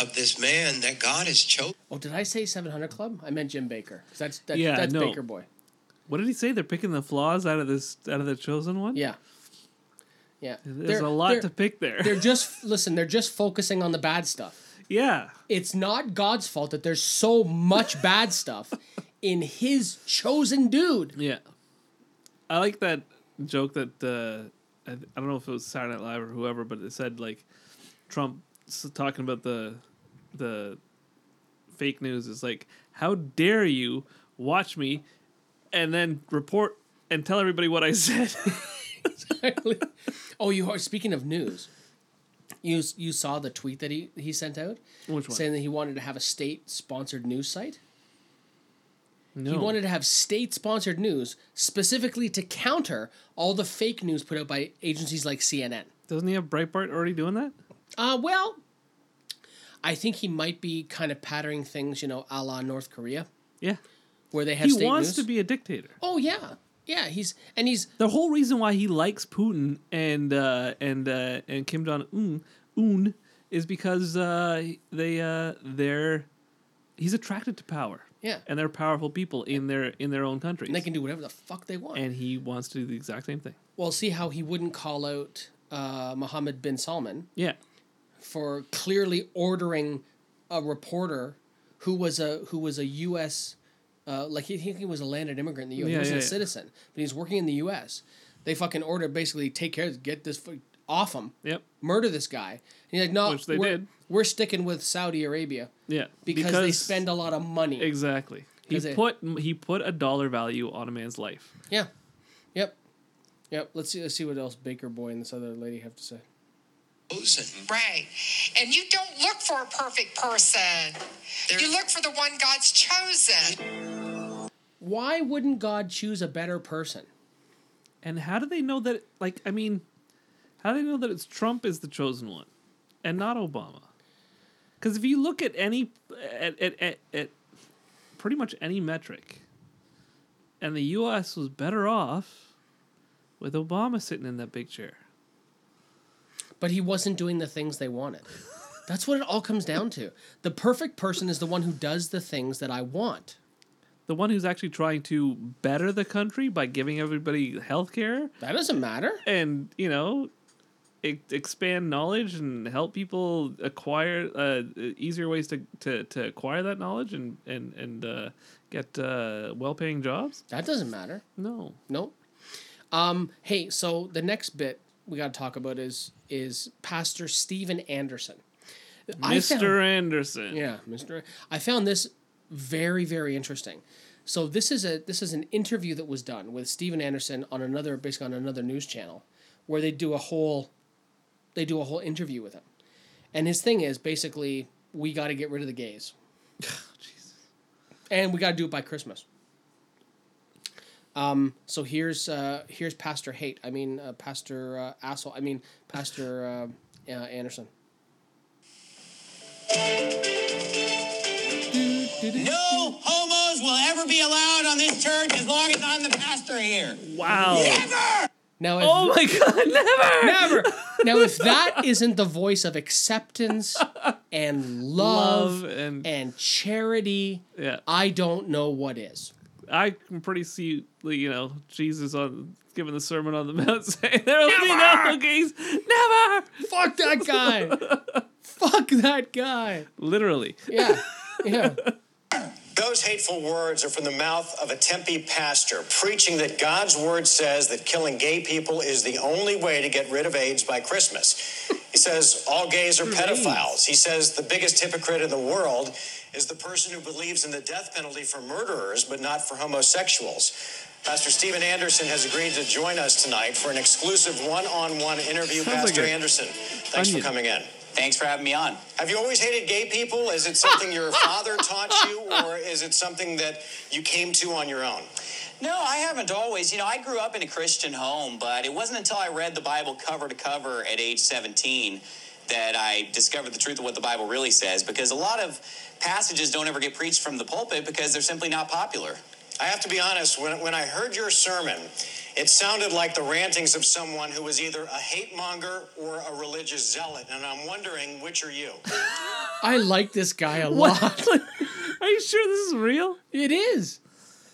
of this man that God has chosen. Oh, did I say 700 Club? I meant Jim Bakker. that's that's, Yeah, that's no. Baker Boy. What did he say? They're picking the flaws out of this out of the chosen one? Yeah. Yeah. There's They're- a lot to pick there. They're just listen. They're just focusing on the bad stuff. Yeah. It's not God's fault that there's so much [laughs] bad stuff in His chosen dude. Yeah. I like that joke that uh, I, I don't know if it was Saturday Night Live or whoever, but it said like Trump talking about the the fake news is like, how dare you watch me and then report and tell everybody what I said. [laughs] [laughs] oh, you are speaking of news. You you saw the tweet that he he sent out Which one? saying that he wanted to have a state sponsored news site. no. He wanted to have state sponsored news specifically to counter all the fake news put out by agencies like CNN. Doesn't he have Breitbart already doing that? Uh, well, I think he might be kind of patterning things, you know, a la North Korea, Yeah. where they have He wants news. to be a dictator. Oh yeah, yeah. He's and he's the whole reason why he likes Putin and uh, and uh, and Kim Jong Un Un is because uh, they uh, they're he's attracted to power. Yeah. and they're powerful people in their in their own countries. and they can do whatever the fuck they want. and he wants to do the exact same thing. well, see how he wouldn't call out uh, Mohammed bin Salman Yeah, for clearly ordering a reporter who was a who was a U.S. Uh, like he, he was a landed immigrant in the U.S. Yeah, he wasn't yeah, a yeah. citizen, but he's working in the U.S. They fucking order basically take care, get this off him, yep, murder this guy. And he's like, no, Which they we're, did. We're sticking with Saudi Arabia yeah. because, they spend a lot of money. exactly. He they- put he put a dollar value on a man's life. Yeah. Yep. Yep. Let's see. Let's see what else Bakker Boy and this other lady have to say. Chosen. right. And you don't look for a perfect person. You look for the one God's chosen. Why wouldn't God choose a better person? And how do they know that? Like, I mean, how do they know that it's Trump is the chosen one, and not Obama? Because if you look at any at, at, at, at pretty much any metric, and the U.S. was better off with Obama sitting in that big chair. But he wasn't doing the things they wanted. That's what it all comes down to. The perfect person is the one who does the things that I want. The one who's actually trying to better the country by giving everybody health care That doesn't matter. and, you know, e- expand knowledge and help people acquire uh, easier ways to, to, to acquire that knowledge and, and, and uh, get uh, well paying jobs? That doesn't matter. No. Nope. Um, hey, so the next bit we got to talk about is is Pastor Steven Anderson. Mr. found- Anderson. Yeah, Mr. I found this very, very interesting. So this is a this is an interview that was done with Steven Anderson on another basically on another news channel, where they do a whole, they do a whole interview with him, and his thing is basically we got to get rid of the gays, [sighs] and we got to do it by Christmas. Um, so here's uh, here's Pastor Hate. I mean uh, Pastor uh, Asshole. I mean Pastor uh, uh, Anderson. No homos will ever be allowed on this church as long as I'm the pastor here. Wow. Never! Now, if, Oh my god, never! never. [laughs] Now, if that isn't the voice of acceptance and love, Love and- and charity, Yeah. I don't know what is. I can pretty see, you know, Jesus on giving the Sermon on the Mount [laughs] saying, there will be no gays. Never! Fuck that guy. [laughs] Fuck that guy. Literally. Yeah, yeah. Those hateful words are from the mouth of a Tempe pastor preaching that God's word says that killing gay people is the only way to get rid of AIDS by Christmas. He says all gays are pedophiles. He says the biggest hypocrite in the world is the person who believes in the death penalty for murderers but not for homosexuals. Pastor Steven Anderson has agreed to join us tonight for an exclusive one on one interview. Sounds Pastor a Anderson, thanks onion. for coming in. Thanks for having me on. Have you always hated gay people? Is it something your [laughs] father taught you, or is it something that you came to on your own? No, I haven't always. You know, I grew up in a Christian home, but it wasn't until I read the Bible cover to cover at age 17 that I discovered the truth of what the Bible really says because a lot of passages don't ever get preached from the pulpit because they're simply not popular. I have to be honest, when, when I heard your sermon, it sounded like the rantings of someone who was either a hate monger or a religious zealot, and I'm wondering which are you? [laughs] I like this guy a lot. [laughs] Are you sure this is real? It is.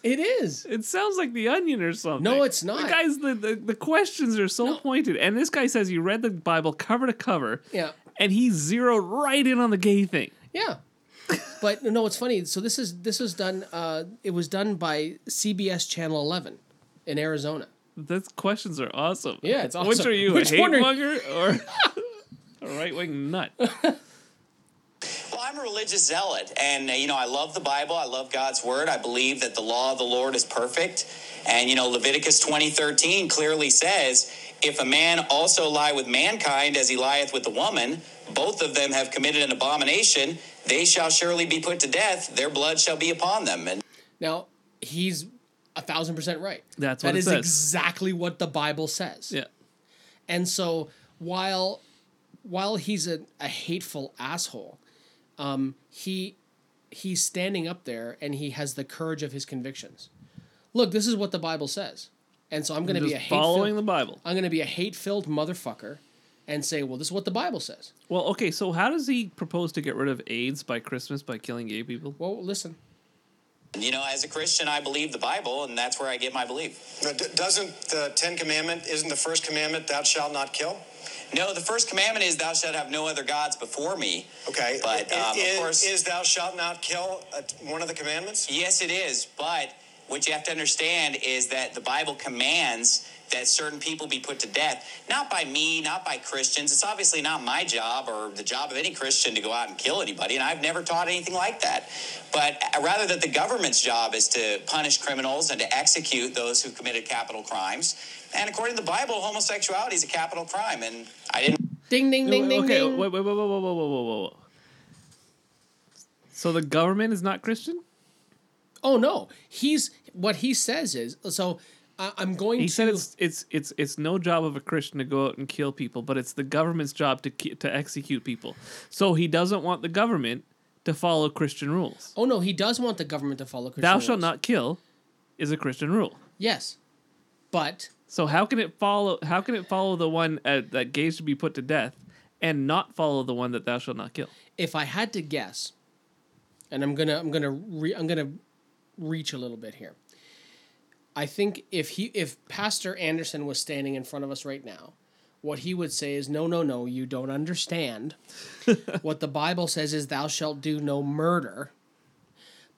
It is. It sounds like the onion or something. No, it's not. The guys, the, the, the questions are so pointed. And this guy says you read the Bible cover to cover. Yeah. And he zeroed right in on the gay thing. Yeah. But no, it's funny. So this is this was done. Uh, it was done by CBS Channel 11 in Arizona. Those questions are awesome. Yeah, it's awesome. Which are you, Which a hate one are- monger or [laughs] a right wing nut? [laughs] Well, I'm a religious zealot, and uh, you know, I love the Bible. I love God's word. I believe that the law of the Lord is perfect, and you know, Leviticus 20:13 clearly says, "If a man also lie with mankind as he lieth with the woman, both of them have committed an abomination. They shall surely be put to death. Their blood shall be upon them." And Now he's a thousand percent right. That's That what it is says. exactly what the Bible says. Yeah. And so while while he's a, a hateful asshole, um, he he's standing up there and he has the courage of his convictions. Look, this is what the Bible says. And so I'm going to be a hate following the Bible. I'm going to be a hate-filled motherfucker and say, "Well, this is what the Bible says." Well, okay, so how does he propose to get rid of AIDS by Christmas by killing gay people? Well, listen. you know, as a Christian, I believe the Bible, and that's where I get my belief. Now, d- Doesn't the Ten Commandment, isn't the first commandment, thou shalt not kill? No, the first commandment is, "Thou shalt have no other gods before me." Okay, But, I- um, of course- is thou shalt not kill one of the commandments? Yes, it is. But what you have to understand is that the Bible commands that certain people be put to death, not by me, not by Christians. It's obviously not my job or the job of any Christian to go out and kill anybody, and I've never taught anything like that. But uh, rather that the government's job is to punish criminals and to execute those who committed capital crimes. And according to the Bible, homosexuality is a capital crime, and I didn't. Ding ding ding ding okay, ding. wait, wait, wait, whoa, whoa, whoa, whoa, whoa, whoa. So the government is not Christian? Oh no, he's what he says is so. I, I'm going He to. said it's it's it's it's no job of a Christian to go out and kill people, but it's the government's job to to execute people. So he doesn't want the government to follow Christian rules. oh no, he does want the government to follow. Christian rules. Thou shalt not kill is a Christian rule. Yes, but So how can it follow? How can it follow the one uh, that gays should be put to death, and not follow the one that thou shalt not kill? if I had to guess, and I'm gonna I'm gonna re, I'm gonna reach a little bit here. I think if he if Pastor Anderson was standing in front of us right now, what he would say is no no no you don't understand. [laughs] what the Bible says is thou shalt do no murder.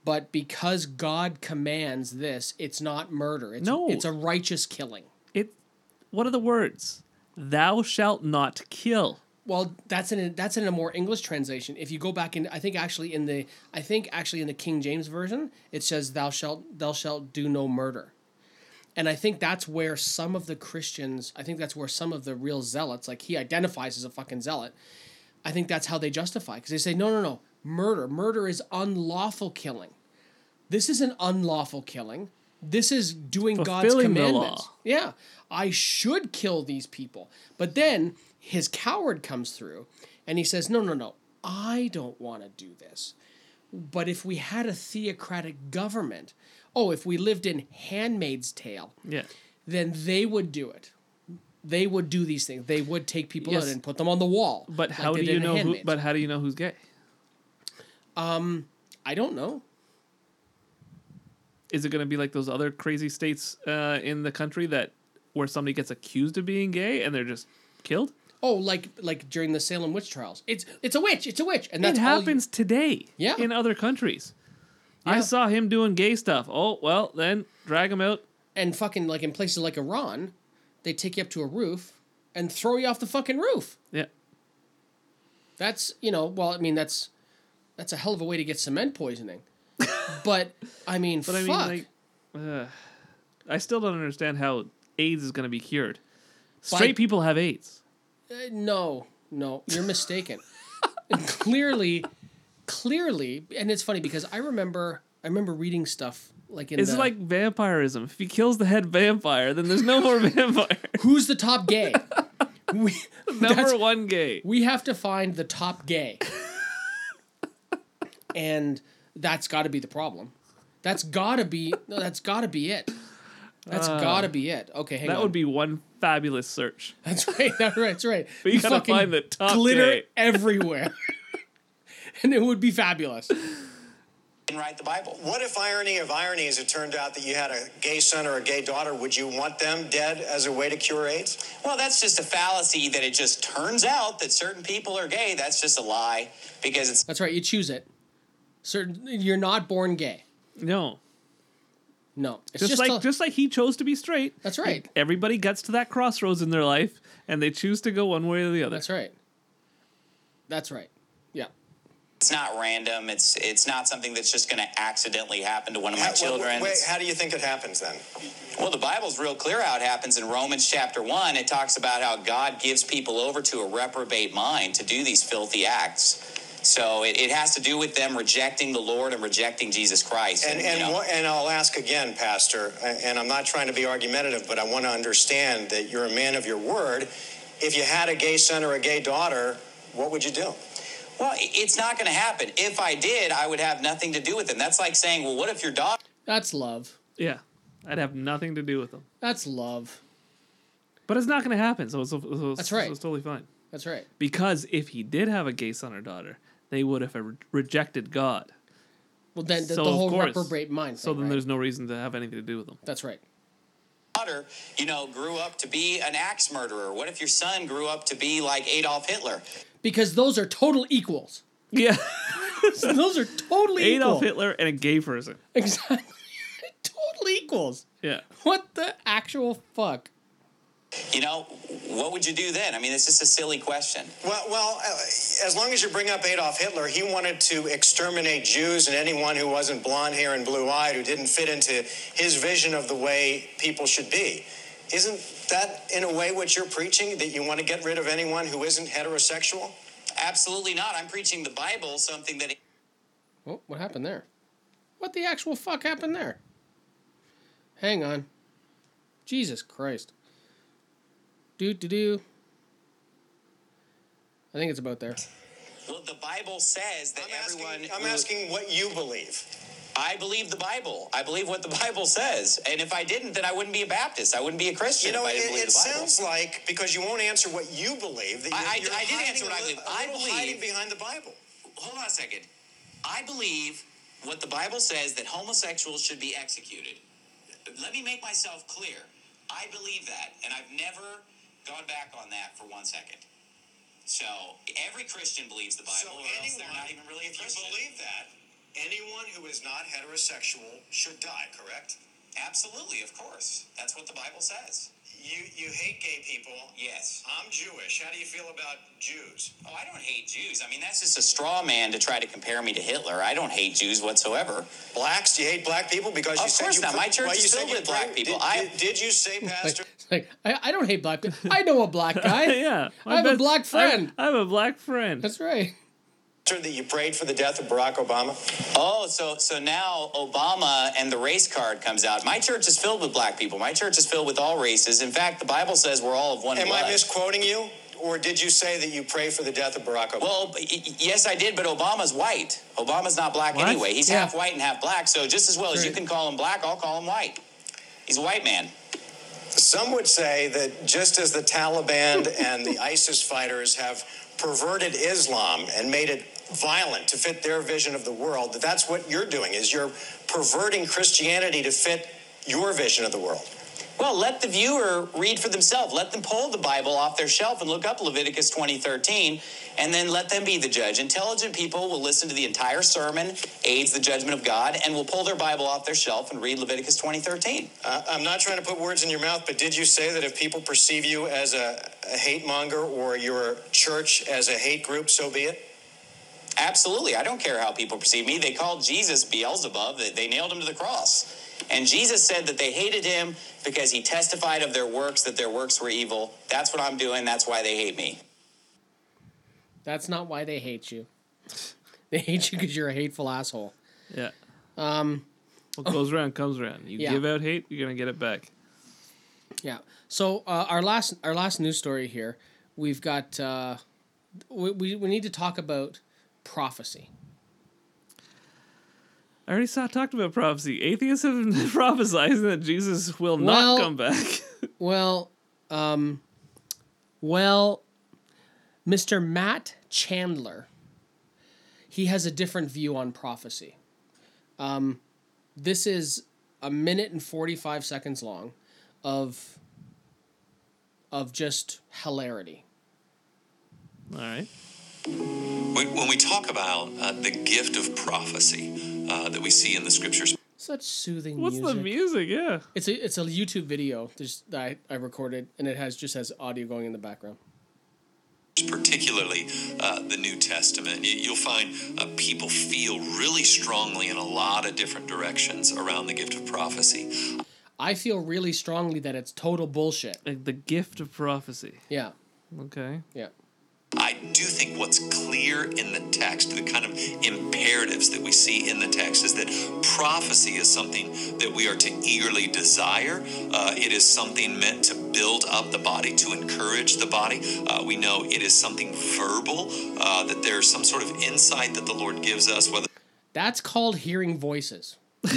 But because God commands this, it's not murder. It's No. it's a righteous killing. It. What are the words? Thou shalt not kill. Well, that's in a, that's in a more English translation. If you go back in, I think actually in the I think actually in the King James version, it says "Thou shalt thou shalt do no murder," and I think that's where some of the Christians, I think that's where some of the real zealots, like he identifies as a fucking zealot. I think that's how they justify because they say no, no, no, murder, murder is unlawful killing. This is an unlawful killing. This is doing God's Fulfilling the commandments. Yeah, I should kill these people. But then his coward comes through and he says, No, no, no, I don't want to do this. But if we had a theocratic government, oh, if we lived in Handmaid's Tale, Yeah. then they would do it. They would do these things. They would take people Yes. out and put them on the wall. But like how do you know who? But how do you know who's gay? Um, I don't know. Is it going to be like those other crazy states uh, in the country that where somebody gets accused of being gay and they're just killed? Oh, like like during the Salem witch trials. It's it's a witch. It's a witch, and that all you- happens today. Yeah. In other countries. I saw him doing gay stuff. Oh well, then drag him out. and fucking like in places like Iran, they take you up to a roof and throw you off the fucking roof. Yeah. That's you know, well, I mean that's that's a hell of a way to get cement poisoning. [laughs] but I mean, But I fuck. mean, like, uh, I still don't understand how AIDS is going to be cured. Straight people have AIDS. Uh, no, no, you're mistaken. [laughs] Clearly, clearly, and it's funny because I remember I remember reading stuff like in It's the, like vampirism. If he kills the head vampire, then there's no more [laughs] vampire. who's the top gay? [laughs] we, Number one gay. we have to find the top gay. and that's got to be the problem. That's got to be no, that's got to be it. That's got to be it. Okay, hang Uh, That on. would be one fabulous search. [laughs] That's right. That's right. That's right. But you gotta find the top glitter gay. [laughs] everywhere, and it would be fabulous. And write the Bible. What if irony of ironies, it turned out that you had a gay son or a gay daughter? Would you want them dead as a way to cure AIDS? Well, that's just a fallacy that it just turns out that certain people are gay. That's just a lie because it's That's right. You choose it. Certain, you're not born gay. No. No, it's Just, just, like a- just like he chose to be straight. That's right. Everybody gets to that crossroads in their life and they choose to go one way or the other. That's right. That's right. Yeah. it's not random. It's it's not something that's just going to accidentally happen to one of my How- children. Wait, It's- how do you think it happens then? Well, the Bible's real clear how it happens in Romans chapter 1. It talks about how God gives people over to a reprobate mind to do these filthy acts. So it, it has to do with them rejecting the Lord and rejecting Jesus Christ. And you and know, and I'll ask again, Pastor, and I'm not trying to be argumentative, but I want to understand that you're a man of your word. If you had a gay son or a gay daughter, what would you do? well, it's not going to happen. If I did, I would have nothing to do with them. That's like saying, well, what if your daughter That's love. Yeah. I'd have nothing to do with them. That's love. But it's not going to happen. So it's, so it's, That's right. so it's totally fine. That's right. Because if he did have a gay son or daughter, they would have re- rejected God. Well, then the, So the whole course. reprobate mind. So then right? there's no reason to have anything to do with them. That's right. daughter, you know, grew up to be an axe murderer? What if your son grew up to be like Adolf Hitler? Because those are total equals. Yeah. [laughs] those are totally Adolf equal. Hitler and a gay person. Exactly. [laughs] totally equals. Yeah. What the actual fuck? You know, what would you do then? I mean, it's just a silly question. Well, well, uh, as long as you bring up Adolf Hitler, he wanted to exterminate Jews and anyone who wasn't blonde hair and blue eyed, who didn't fit into his vision of the way people should be. Isn't that, in a way, what you're preaching? That you want to get rid of anyone who isn't heterosexual? Absolutely not. I'm preaching the Bible, something that Oh, what happened there? What the actual fuck happened there? Hang on. Jesus Christ. Do do do. I think it's about there. well, the Bible says that I'm asking, everyone. I'm who- asking what you believe. I believe the Bible. I believe what the Bible says. And if I didn't, then I wouldn't be a Baptist. I wouldn't be a Christian You know, if I it, didn't believe it the Bible. sounds like because you won't answer what you believe that I- you're, I- you're I did answer what a I li- believe. a I believe- hiding behind the Bible. Hold on a second. I believe what the Bible says that homosexuals should be executed. Let me make myself clear. I believe that, and I've never gone back on that for one second. So every Christian believes the Bible, So or else anyone, they're not even really a if you believe that, anyone who is not heterosexual should die, correct? Absolutely, of course. That's what the Bible says. You you hate gay people. Yes. I'm Jewish. How do you feel about Jews? Oh, I don't hate Jews. I mean, that's just a straw man to try to compare me to Hitler. I don't hate Jews whatsoever. Blacks? Do you hate black people because Of you said course you not. pr- My church well, is filled with black people. Did, I- did, did you say, Pastor? It's like I, I don't hate black people. I know a black [laughs] guy. yeah. I have a black friend. I, I have a black friend. That's right. that you prayed for the death of Barack Obama? Oh, so so now Obama and the race card comes out. My church is filled with black people. My church is filled with all races. In fact, the Bible says we're all of one Am blood. I misquoting you? Or did you say that you pray for the death of Barack Obama? Well, y- y- yes, I did, but Obama's white. Obama's not black What? anyway. He's Yeah. half white and half black. So just as well as you can call him black, I'll call him white. He's a white man. Some would say that just as the Taliban and the ISIS fighters have perverted Islam and made it violent to fit their vision of the world, that that's what you're doing is you're perverting Christianity to fit your vision of the world. Well, let the viewer read for themselves. Let them pull the Bible off their shelf and look up Leviticus 20:13, and then let them be the judge. Intelligent people will listen to the entire sermon, aids the judgment of God, and will pull their Bible off their shelf and read Leviticus 20:13. Uh, I'm not trying to put words in your mouth, but did you say that if people perceive you as a, a hate monger or your church as a hate group, so be it? Absolutely. I don't care how people perceive me. They called Jesus Beelzebub. They, they nailed him to the cross. And Jesus said that they hated him because he testified of their works, that their works were evil. That's what I'm doing. That's why they hate me. That's not why they hate you. [laughs] They hate you because you're a hateful asshole. Yeah. Um, What goes around comes around. You Yeah. give out hate, you're gonna get it back. yeah. So uh, our last our last news story here, we've got uh, we, we we need to talk about prophecy. I already saw talked about prophecy. Atheists have been [laughs] prophesizing that Jesus will Well- not come back. [laughs] Well, um, well, Mr. Matt Chandler, he has a different view on prophecy. Um, this is a minute and 45 seconds long of of just hilarity. All right. When, when we talk about uh, the gift of prophecy uh, that we see in the scriptures, Such soothing What's music. the music? Yeah. It's a it's a YouTube video that I, I recorded and it has just has audio going in the background. particularly uh, the New Testament, you, you'll find uh, people feel really strongly in a lot of different directions around the gift of prophecy. I feel really strongly that it's total bullshit. Like the gift of prophecy. Yeah. Okay. Yeah. I do think what's clear in the text, the kind of imperatives that we see in the text, is that prophecy is something that we are to eagerly desire. Uh, it is something meant to build up the body, to encourage the body. Uh, we know it is something verbal, uh, that there's some sort of insight that the Lord gives us, whether That's called hearing voices. [laughs]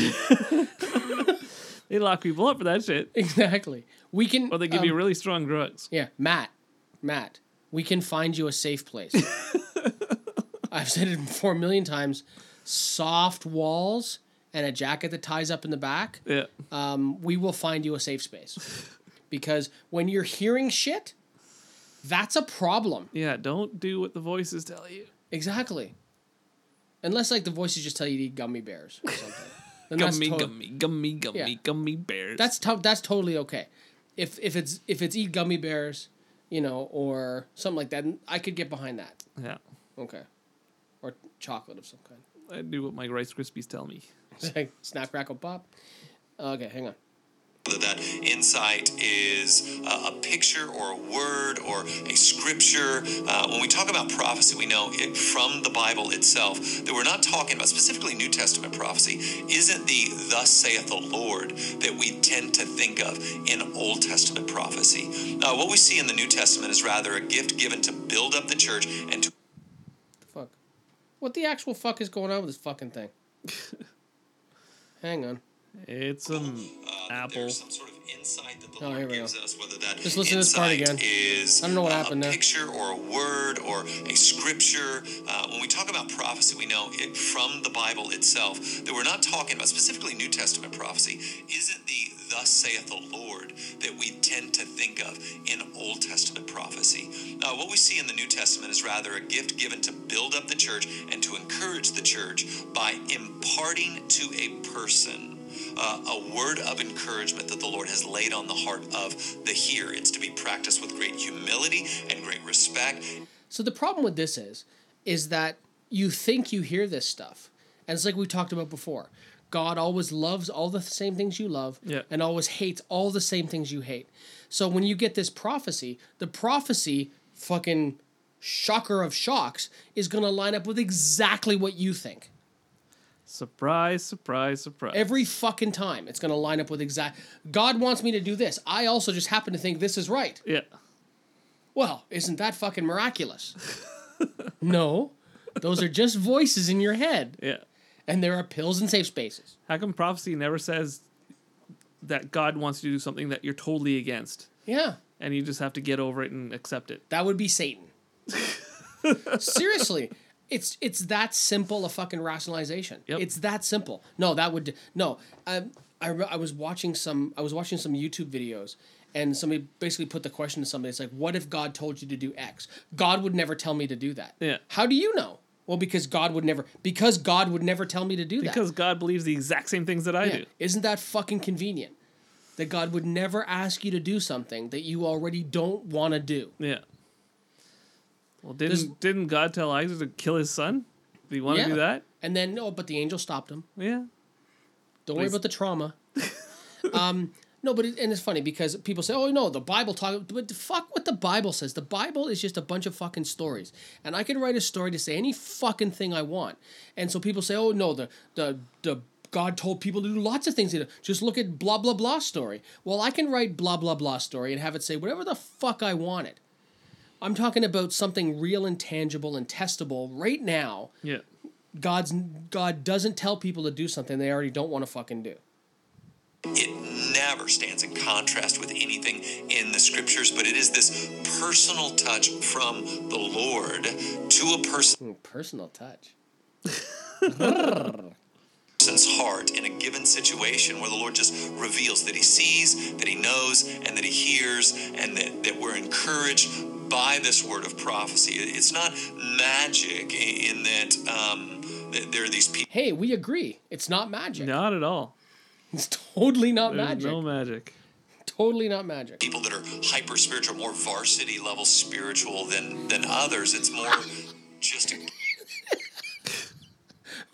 They lock people up for that shit. Exactly. We can. Or they give you um, really strong drugs. Yeah, Matt. Matt, we can find you a safe place. [laughs] I've said it four million times. Soft walls and a jacket that ties up in the back. Yeah. Um, we will find you a safe space. Because when you're hearing shit, that's a problem. Yeah, don't do what the voices tell you. Exactly. Unless like the voices just tell you to eat gummy bears or something. [laughs] Gummy, to- gummy, gummy, gummy, Yeah. gummy bears. That's to- that's totally okay. If if it's if it's eat gummy bears, you know, or something like that, I could get behind that. yeah. Okay. Or chocolate of some kind. I do what my Rice Krispies tell me. [laughs] Snap crackle pop. Okay, hang on. That insight is uh, a picture or a word or a scripture. Uh, when we talk about prophecy, we know it from the Bible itself that we're not talking about specifically New Testament prophecy. Isn't the "Thus saith the Lord" that we tend to think of in Old Testament prophecy? Uh, what we see in the New Testament is rather a gift given to build up the church and to Fuck. What the actual fuck is going on with this fucking thing? [laughs] hang on. It's um apple. some sort of insight that the Oh, here Lord we go. gives us, whether that Just listen to this part again. is I don't know what uh, happened a there. picture or a word or a scripture. Uh, when we talk about prophecy, we know it from the Bible itself that we're not talking about specifically New Testament prophecy. Isn't the "Thus saith the Lord" that we tend to think of in Old Testament prophecy? Uh, what we see in the New Testament is rather a gift given to build up the church and to encourage the church by imparting to a person uh, a word of encouragement that the Lord has laid on the heart of the hearer. It's to be practiced with great humility and great respect. So the problem with this is, is that you think you hear this stuff, and it's like we talked about before. God always loves all the same things you love, Yeah. and always hates all the same things you hate. So when you get this prophecy, the prophecy, fucking shocker of shocks, is gonna line up with exactly what you think. Surprise, surprise, surprise. Every fucking time, it's gonna line up with exact. God wants me to do this. I also just happen to think this is right. yeah. Well, isn't that fucking miraculous? [laughs] no, those are just voices in your head. Yeah. And there are pills and safe spaces. How come prophecy never says that God wants you to do something that you're totally against? Yeah. And you just have to get over it and accept it. That would be Satan. [laughs] Seriously. It's it's that simple a fucking rationalization. It's that simple. No, that would no. I, I I was watching some I was watching some YouTube videos and somebody basically put the question to somebody. It's like, what if God told you to do X? God would never tell me to do that. Yeah. How do you know? Well, because God would never because God would never tell me to do that. Because God believes the exact same things that I Yeah. do. Isn't that fucking convenient? That God would never ask you to do something that you already don't want to do. Yeah. Well, didn't didn't God tell Isaac to kill his son? Do you want to do that? And then no, but the angel stopped him. Yeah. Don't worry Please. about the trauma. [laughs] um, no, but it, and it's funny because people say, "Oh no, the Bible talk," but fuck what the Bible says. The Bible is just a bunch of fucking stories, and I can write a story to say any fucking thing I want. And so people say, "Oh no, the the the." God told people to do lots of things. Just look at blah blah blah story. Well, I can write blah blah blah story and have it say whatever the fuck I wanted. I'm talking about something real and tangible and testable right now. Yeah. God's God doesn't tell people to do something they already don't want to fucking do. It never stands in contrast with anything in the scriptures, but it is this personal touch from the Lord to a person. Hmm, personal touch. [laughs] person's heart in a given situation where the Lord just reveals that He sees, that He knows, and that He hears, and that, that we're encouraged by this word of prophecy. It's not magic in that um, there are these people. Hey, we agree. It's not magic. Not at all. It's totally not There's magic. no magic. Totally not magic. People that are hyper spiritual, more varsity level spiritual than than others. It's more just a [laughs]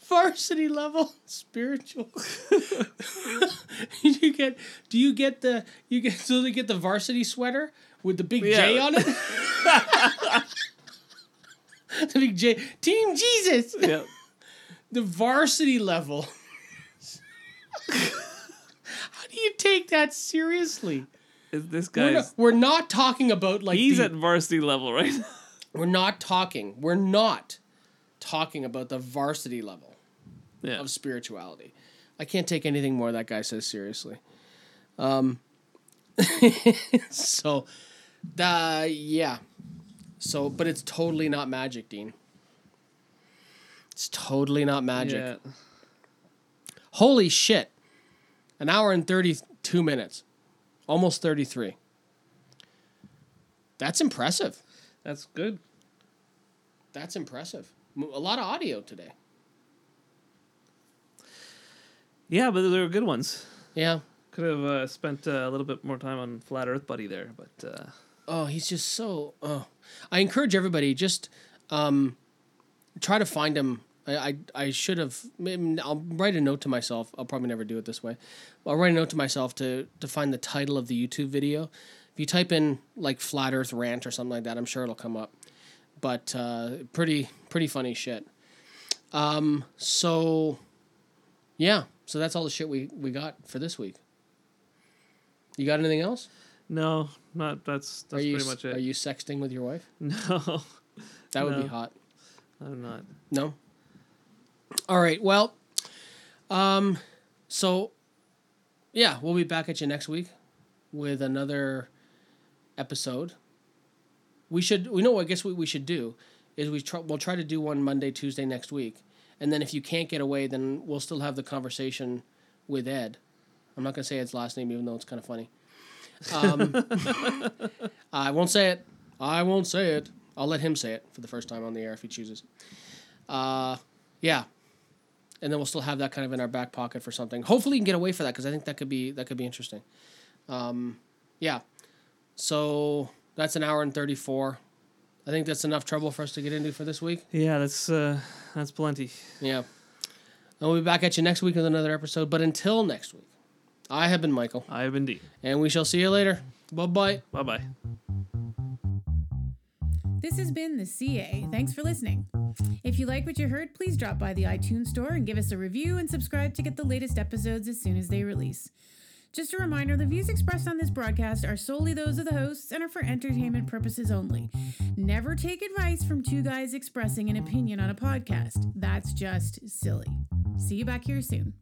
Varsity level spiritual. [laughs] you get? Do you get the? You get so they get the varsity sweater with the big J on it. [laughs] the big J. Team Jesus. Yeah. [laughs] the varsity level. [laughs] How do you take that seriously? Is this We're not, we're not talking about like he's the- at varsity level, right? We're not talking. We're not talking about the varsity level Yeah. of spirituality. I can't take anything more that guy says seriously. Um. so, the yeah. So, but it's totally not magic, Dean. It's totally not magic. Yeah. Holy shit! An hour and thirty-two minutes, almost thirty-three. That's impressive. That's good. That's impressive. A lot of audio today. Yeah, but they were good ones. Yeah. Could have uh, spent uh, a little bit more time on Flat Earth Buddy there, but uh, Oh, he's just so. Oh, I encourage everybody just um, try to find him. I I, I should have. I'll write a note to myself. I'll probably never do it this way. I'll write a note to myself to to find the title of the YouTube video. If you type in like flat Earth rant or something like that, I'm sure it'll come up. But uh, pretty pretty funny shit. Um. So. Yeah. So that's all the shit we we got for this week. You got anything else? No, not that's that's you pretty much it. are you sexting with your wife? [laughs] No, That would be hot. I'm not. No. All right. Well, um, so yeah, we'll be back at you next week with another episode. We should. We know. I guess what we should do is we try. We'll try to do one Monday, Tuesday next week, and then if you can't get away, then we'll still have the conversation with Ed. I'm not gonna say Ed's last name, even though it's kind of funny. Um, [laughs] I won't say it. I won't say it. I'll let him say it for the first time on the air if he chooses. Uh, yeah. and then we'll still have that kind of in our back pocket for something. Hopefully, you can get away for that because I think that could be that could be interesting. Um, yeah. So that's an hour and thirty four. I think that's enough trouble for us to get into for this week. Yeah, that's uh, that's plenty. Yeah. And we'll be back at you next week with another episode. But until next week, I have been Michael. I have been Dean. And we shall see you later. Bye bye. Bye bye. This has been the CA. Thanks for listening. If you like what you heard, please drop by the iTunes store and give us a review and subscribe to get the latest episodes as soon as they release. Just a reminder the views expressed on this broadcast are solely those of the hosts and are for entertainment purposes only. Never take advice from two guys expressing an opinion on a podcast. That's just silly. See you back here soon.